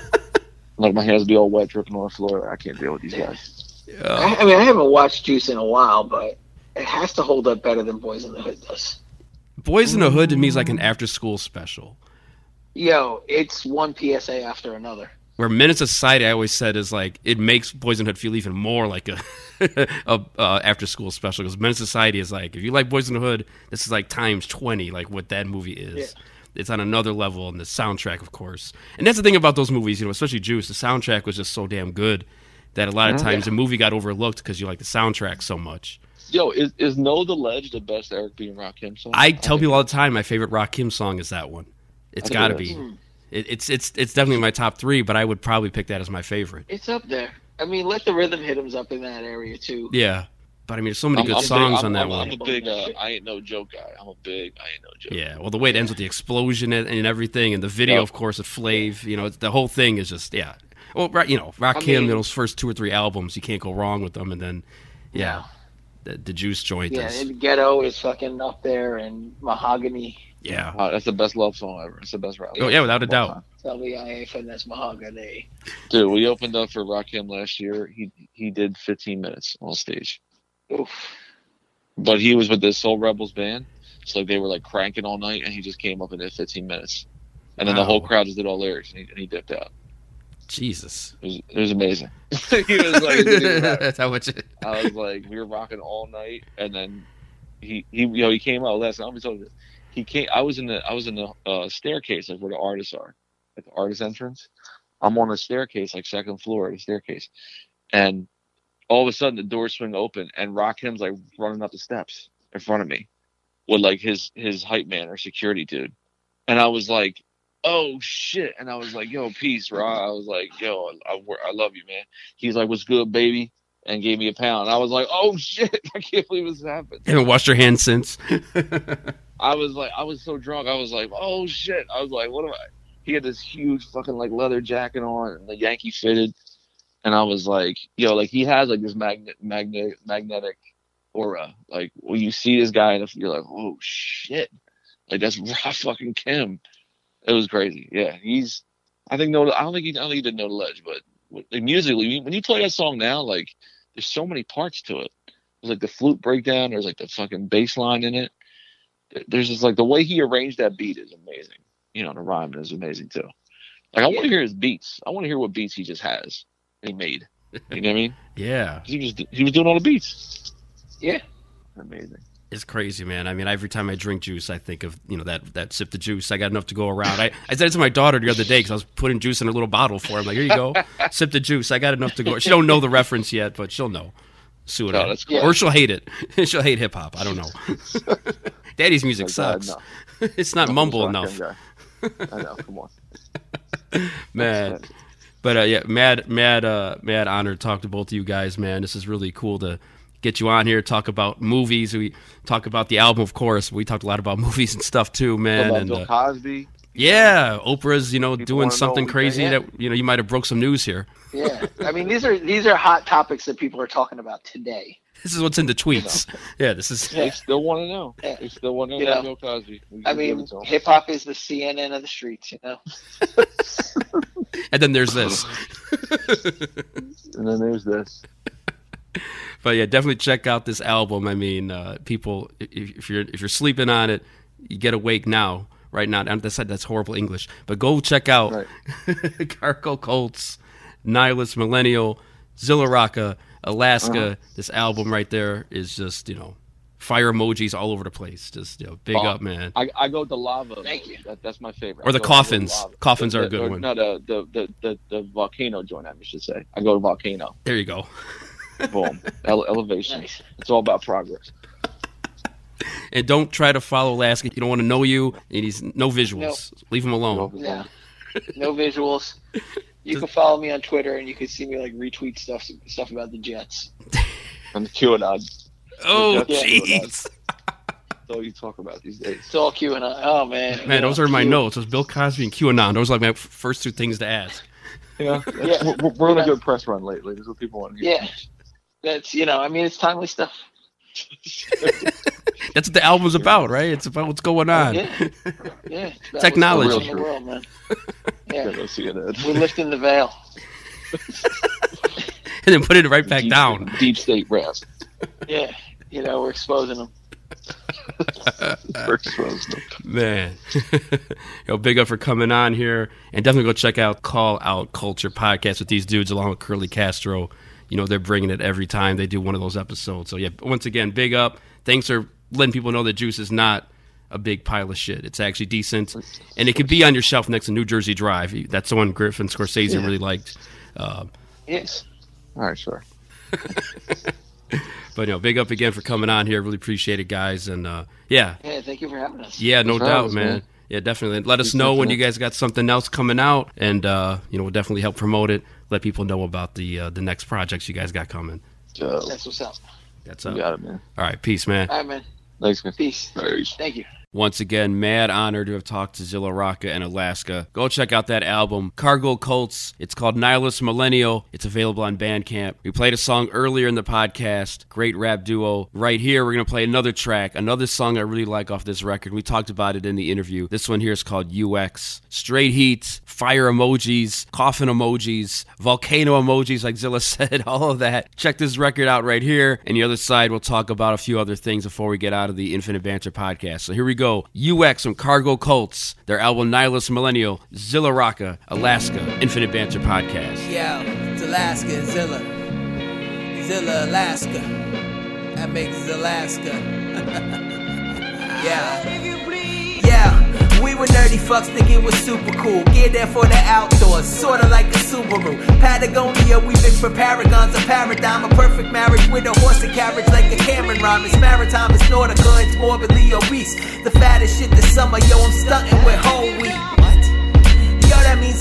like my hands would be all wet, dripping on the floor. I can't deal with these guys. I, I mean, I haven't watched Juice in a while, but it has to hold up better than Boys in the Hood does. Boys in the Hood to me is like an after-school special. Yo, it's one PSA after another. Where Menace to Society, I always said is like it makes Boys in the Hood feel even more like a, a uh, after-school special because Menace to Society is like if you like Boys in the Hood, this is like times twenty, like what that movie is. It's on another level, and the soundtrack, of course. And that's the thing about those movies, you know, especially Juice. The soundtrack was just so damn good that a lot of Mhm. times the movie got overlooked because you like the soundtrack so much. Yo, is is Know the Ledge the best Eric B. and Rakim song? I tell people all the time my favorite Rakim song is that one. It's got to it be. It, it's it's it's definitely my top three, but I would probably pick that as my favorite. It's up there. I mean, let the rhythm hit 'em's up in that area too. Yeah, but I mean, there's so many I'm- good I'm songs I'm- on that I'm- one. I'm a big uh, I ain't no joke guy. I'm a big I ain't no joke. Yeah, well, the way it ends with the explosion and, and everything, and the video, Yep. of course, of Flav. You know, the whole thing is just yeah. Well, right, you know, Rakim, mean- those first two or three albums, you can't go wrong with them, and then yeah, the, the Juice joint Yeah, is and Ghetto is fucking up there, and Mahogany. yeah. Uh, that's the best love song ever. It's the best rap. Oh yeah, without a doubt. WIA finesse Mahogany. Dude, we opened up for Rakim last year. He he did 15 minutes on stage. Oof. But he was with this Soul Rebels band. So like they were like cranking all night and he just came up and did 15 minutes. And then the whole crowd just did all lyrics and he, and he dipped out. Jesus, It was, it was amazing. he was like, it didn't even matter. that's how much. It, I was like, we were rocking all night, and then he he you know he came out last. night. I told you, he came. I was in the I was in the uh, staircase like where the artists are, at the artist entrance. I'm on the staircase, like second floor, of the staircase, and all of a sudden the doors swing open, and Rock Rakim's like running up the steps in front of me, with like his his hype man or security dude, and I was like. Oh shit! And I was like, "Yo, peace, Ra." I was like, "Yo, I, I, I love you, man." He's like, "What's good, baby?" and gave me a pound. I was like, "Oh shit! I can't believe this happened." haven't washed your hands since. I was like, I was so drunk. I was like, "Oh shit!" I was like, "What am I?" He had this huge fucking like leather jacket on and the Yankee fitted, and I was like, "Yo, like he has like this magnet, magnet, magnetic aura. Like when you see this guy, and you're like, oh shit, like that's Ra fucking Kim." It was crazy. Yeah, he's. I think no. I don't think he. I don't think he did know the ledge, but musically, when you play that song now, like there's so many parts to it. There's like the flute breakdown. There's like the fucking bass line in it. There's just like the way he arranged that beat is amazing. You know, the rhyming is amazing too. Like I want to hear his beats. I want to hear what beats he just has. He made. You know what I mean? Yeah, He was he was doing all the beats. Yeah. Amazing. It's crazy, man. I mean, every time I drink juice, I think of you know that that sip of juice. I got enough to go around. I, I said it to my daughter the other day because I was putting juice in a little bottle for her. I'm like, here you go, sip the juice. I got enough to go. She don't know the reference yet, but she'll know soon. No, that's cool. Or she'll hate it. she'll hate hip hop. I don't know. Daddy's music Like, God, sucks. no. it's not No, mumble enough. I know. Come on. man. But uh, yeah, mad, mad, uh, mad honor to talk to both of you guys, man. This is really cool to get you on here, talk about movies. We talk about the album, of course. We talked a lot about movies and stuff too, man. about and Bill uh, Cosby. Yeah, Oprah's you know doing something crazy yeah. that you know you might have broke some news here. Yeah, I mean these are these are hot topics that people are talking about today. This is what's in the tweets. Yeah, this is. They still want to know. Yeah. They still want to You know know, about Bill Cosby. We I mean, it to 'em. hip hop is the CNN of the streets, you know. And then there's this. and then there's this. But yeah, definitely check out this album. I mean, uh, people, if, if you're if you're sleeping on it, you get awake now, right now. And that's that's horrible English, but go check out Cargo Cults, Nihilist Millennial, Zilla Rocca, Alaska. Uh-huh. This album right there is just you know fire emojis all over the place. Just you know, big Oh, up, man. I, I go with the lava. Thank you. That, that's my favorite. Or the I go- I go with coffins. lava. Coffins are a good or- one. No, the the, the the the volcano joint. I should say. I go to volcano. There you go. Boom. Ele- elevation. It's all about progress. And don't try to follow Alaska. You don't want to know you. And he's no visuals. Leave him alone. Yeah. No visuals. You can follow me on Twitter and you can see me like retweet stuff stuff about the Jets. And the QAnon. Oh, jeez. QAnon. That's all you talk about these days. It's all QAnon. Oh man. Man, those are my Q. notes. Those Bill Cosby and QAnon. Those are like my first two things to ask. Yeah, Yeah. We're, we're on a good press run lately. That's what people want to hear. Yeah. That's you know, I mean it's timely stuff. That's what the album's about, right? It's about what's going oh, on. Yeah. Yeah. it's about what's Technology. going on in the world, man. Yeah. Go see it, Ed. We're lifting the veil. and then put it right back Deep- down. Deep state rap. Yeah. You know, we're exposing them. We're exposed. Man. Yo, big up for coming on here. And definitely go check out Call Out Culture podcast with these dudes along with Curly Castro. You know, they're bringing it every time they do one of those episodes. So, yeah, once again, big up. Thanks for letting people know that Juice is not a big pile of shit. It's actually decent. And it could be on your shelf next to New Jersey Drive. That's the one Griffin Scorsese Yeah. really liked. Uh, Yes. All right, sure. but, you know, big up again for coming on here. Really appreciate it, guys. And, uh, yeah, Yeah, thank you for having us. Yeah, no Thanks doubt, us, man. man. Yeah, definitely. Let us know when you guys got something else coming out, and uh, you know we'll definitely help promote it. Let people know about the uh, the next projects you guys got coming. That's what's up. That's You up. got it, man. All right, peace, man. All right, man. Thanks, man. Peace. Peace. Thank you. Once again, mad honor to have talked to Zilla Rocca and Alaska. Go check out that album, Cargo Cults. It's called Nihilist Millennial. It's available on Bandcamp. We played a song earlier in the podcast. Great rap duo. Right here, we're going to play another track, another song I really like off this record. We talked about it in the interview. This one here is called UX. Straight heat, fire emojis, coffin emojis, volcano emojis, like Zilla said, all of that. Check this record out right here. And the other side, we'll talk about a few other things before we get out of the Infinite Banter podcast. So here we go. UX from Cargo Cults, their album Nihilist Millennial, Zilla Rocca, Alaska, Infinite Banter podcast. Yeah, it's Alaska, Zilla. Zilla, Alaska. That makes Alaska. yeah. We were nerdy fucks thinking it was super cool. Gear there for the outdoors, sorta like a Subaru. Patagonia, we mix for paragons, a paradigm, a perfect marriage with a horse and carriage like a Cameron rhyme. It's maritime, it's Nautica, it's morbidly obese. The fattest shit this summer, yo, I'm stunting with whole wheat.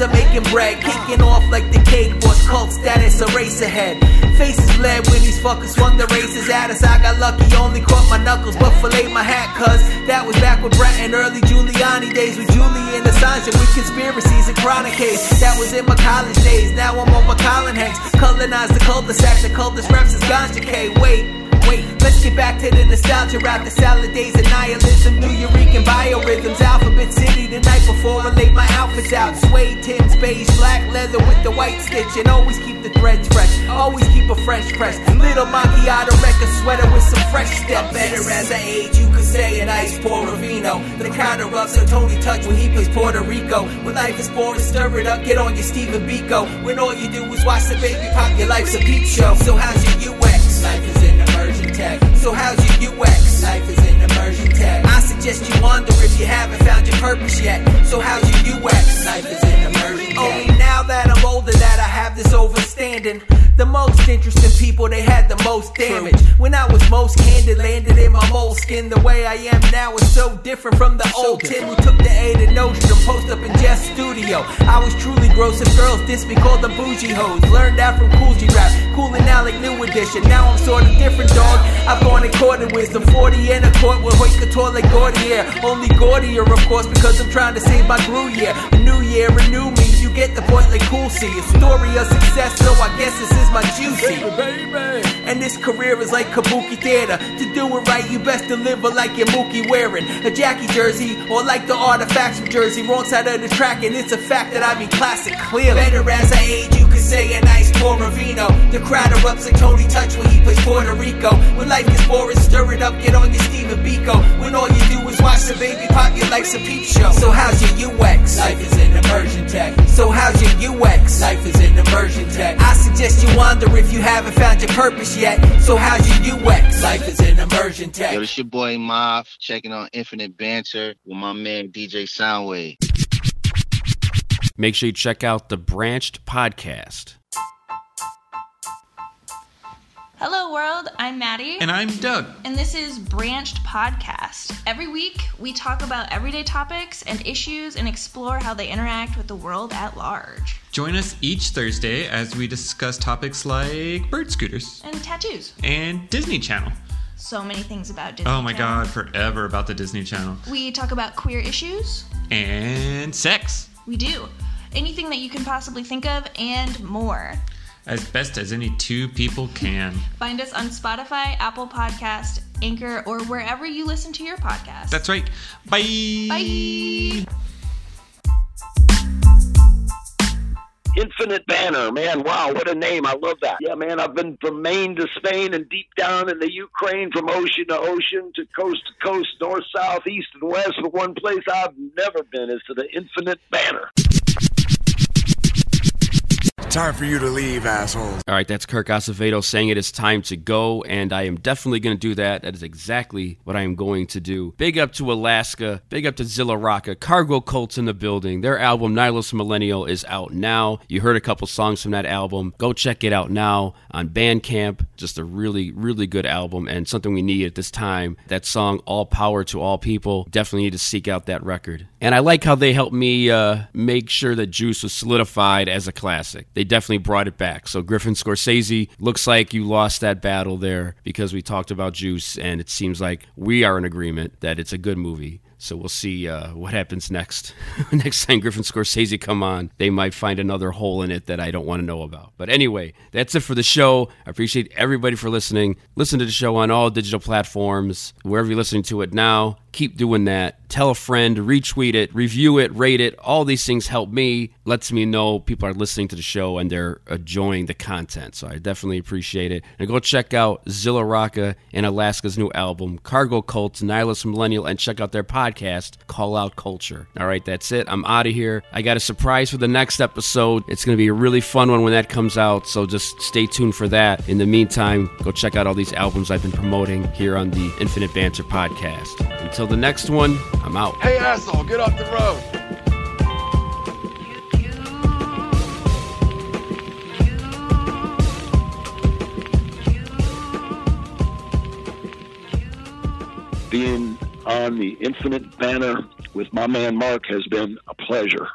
I'm making bread, kicking off like the cake boss, cult status, a race ahead. Faces bled when these fuckers swung the races at us. I got lucky, only caught my knuckles, but fillet my hat, cuz that was back with Brett and early Giuliani days with Julian Assange and with conspiracies and chronic case. That was in my college days, now I'm on my Colin Hanks. Colonize the cul-de-sac, the cultist reps is ganja K. Wait. Wait, let's get back to the nostalgia rap, the salad days of nihilism, New Eurekan biorhythms, Alphabet City the night before I laid my outfits out. Suede, Tim's, beige, black leather with the white stitch, and always keep the threads fresh, always keep a fresh press. Little macchiato record sweater with some fresh steps. Better as I age, you could say an ice pour vino. The crowd erupts on Tony Touch when he plays Puerto Rico. When life is boring, stir it up, get on your Stephen Biko. When all you do is watch the baby pop, your life's a peep show. So how's your UX? Life is. So how's your UX? Life is an emerging tech. I suggest you wonder if you haven't found your purpose yet. So how's your UX? Life is an emerging tech. Only now that I'm older have this overstanding. The most interesting people, they had the most damage. When I was most candid, landed in my moleskin. The way I am now is so different from the old Tim who took the A to notion to post up in Jeff's studio. I was truly gross if girls diss me, called them bougie hoes. Learned that from Kool G Rap, cool and now like new edition. Now I'm sort of different, dog. I've gone and courted wisdom, 40 in a court with haute couture like Gaultier. Only Gaultier, of course, because I'm trying to save my grew year. A new year, renew me. You get the point like Cool see. A story of success, so I guess this is my juicy. And this career is like kabuki theater. To do it right, you best deliver like you're Mookie wearing a Jackie jersey or like the artifacts from Jersey. Wrong side of the track, and it's a fact that I mean classic clearly. Better as I age, you could say a nice Poravino. The crowd erupts like Tony Touch when he plays Puerto Rico. When life gets boring, stir it up, get on your Steven Biko. When all you do is watch the baby pop, your life's a peep show. So how's your UX? Life is an immersion tech. So how's your UX? Life is an immersion tech. I suggest you wonder if you haven't found your purpose yet. So how's your UX? Life is an immersion tech. Yo, it's your boy Moth checking on Infinite Banter with my man DJ Soundwave. Make sure you check out the Branched podcast. Hello, world. I'm Maddie. And I'm Doug. And this is Branched Podcast. Every week, we talk about everyday topics and issues and explore how they interact with the world at large. Join us each Thursday as we discuss topics like bird scooters And tattoos. and Disney Channel. So many things about Disney. Oh my Channel. god, forever about the Disney Channel. We talk about queer issues. And sex. We do. Anything that you can possibly think of and more. As best as any two people can. Find us on Spotify, Apple Podcast, Anchor, or wherever you listen to your podcast. That's right. Bye. Bye. Infinite Banter, man, wow, what a name. I love that. Yeah, man, I've been from Maine to Spain and deep down in the Ukraine, from ocean to ocean to coast to coast, north, south, east, and west. But one place I've never been is to the Infinite Banter. Time for you to leave, assholes. All right, that's Kirk Acevedo saying it is time to go, and I am definitely going to do that. That is exactly what I am going to do. Big up to Alaska, big up to Zilla Rocca. Cargo Cults in the building. Their album, Nihilist Millennial, is out now. You heard a couple songs from that album. Go check it out now on Bandcamp. Just a really, really good album and something we need at this time. That song, All Power to All People, definitely need to seek out that record. And I like how they helped me uh, make sure that Juice was solidified as a classic. They definitely brought it back. So Griffin Scorsese, looks like you lost that battle there because we talked about Juice, and it seems like we are in agreement that it's a good movie. So we'll see uh, what happens next. next time Griffin Scorsese come on, they might find another hole in it that I don't want to know about. But anyway, that's it for the show. I appreciate everybody for listening. Listen to the show on all digital platforms, wherever you're listening to it now. Keep doing that. Tell a friend, retweet it, review it, rate it. All these things help me, lets me know people are listening to the show and they're enjoying the content. So I definitely appreciate it. And go check out Zilla Rocca and Alaska's new album, Cargo Cult, Nihilist Millennial, and check out their podcast, Call Out Culture. All right, that's it. I'm out of here. I got a surprise for the next episode. It's going to be a really fun one when that comes out. So just stay tuned for that. In the meantime, go check out all these albums I've been promoting here on the Infinite Banter podcast. Until the next one, I'm out. Hey, asshole, get off the road. Being on the Infinite Banter with my man Mark has been a pleasure.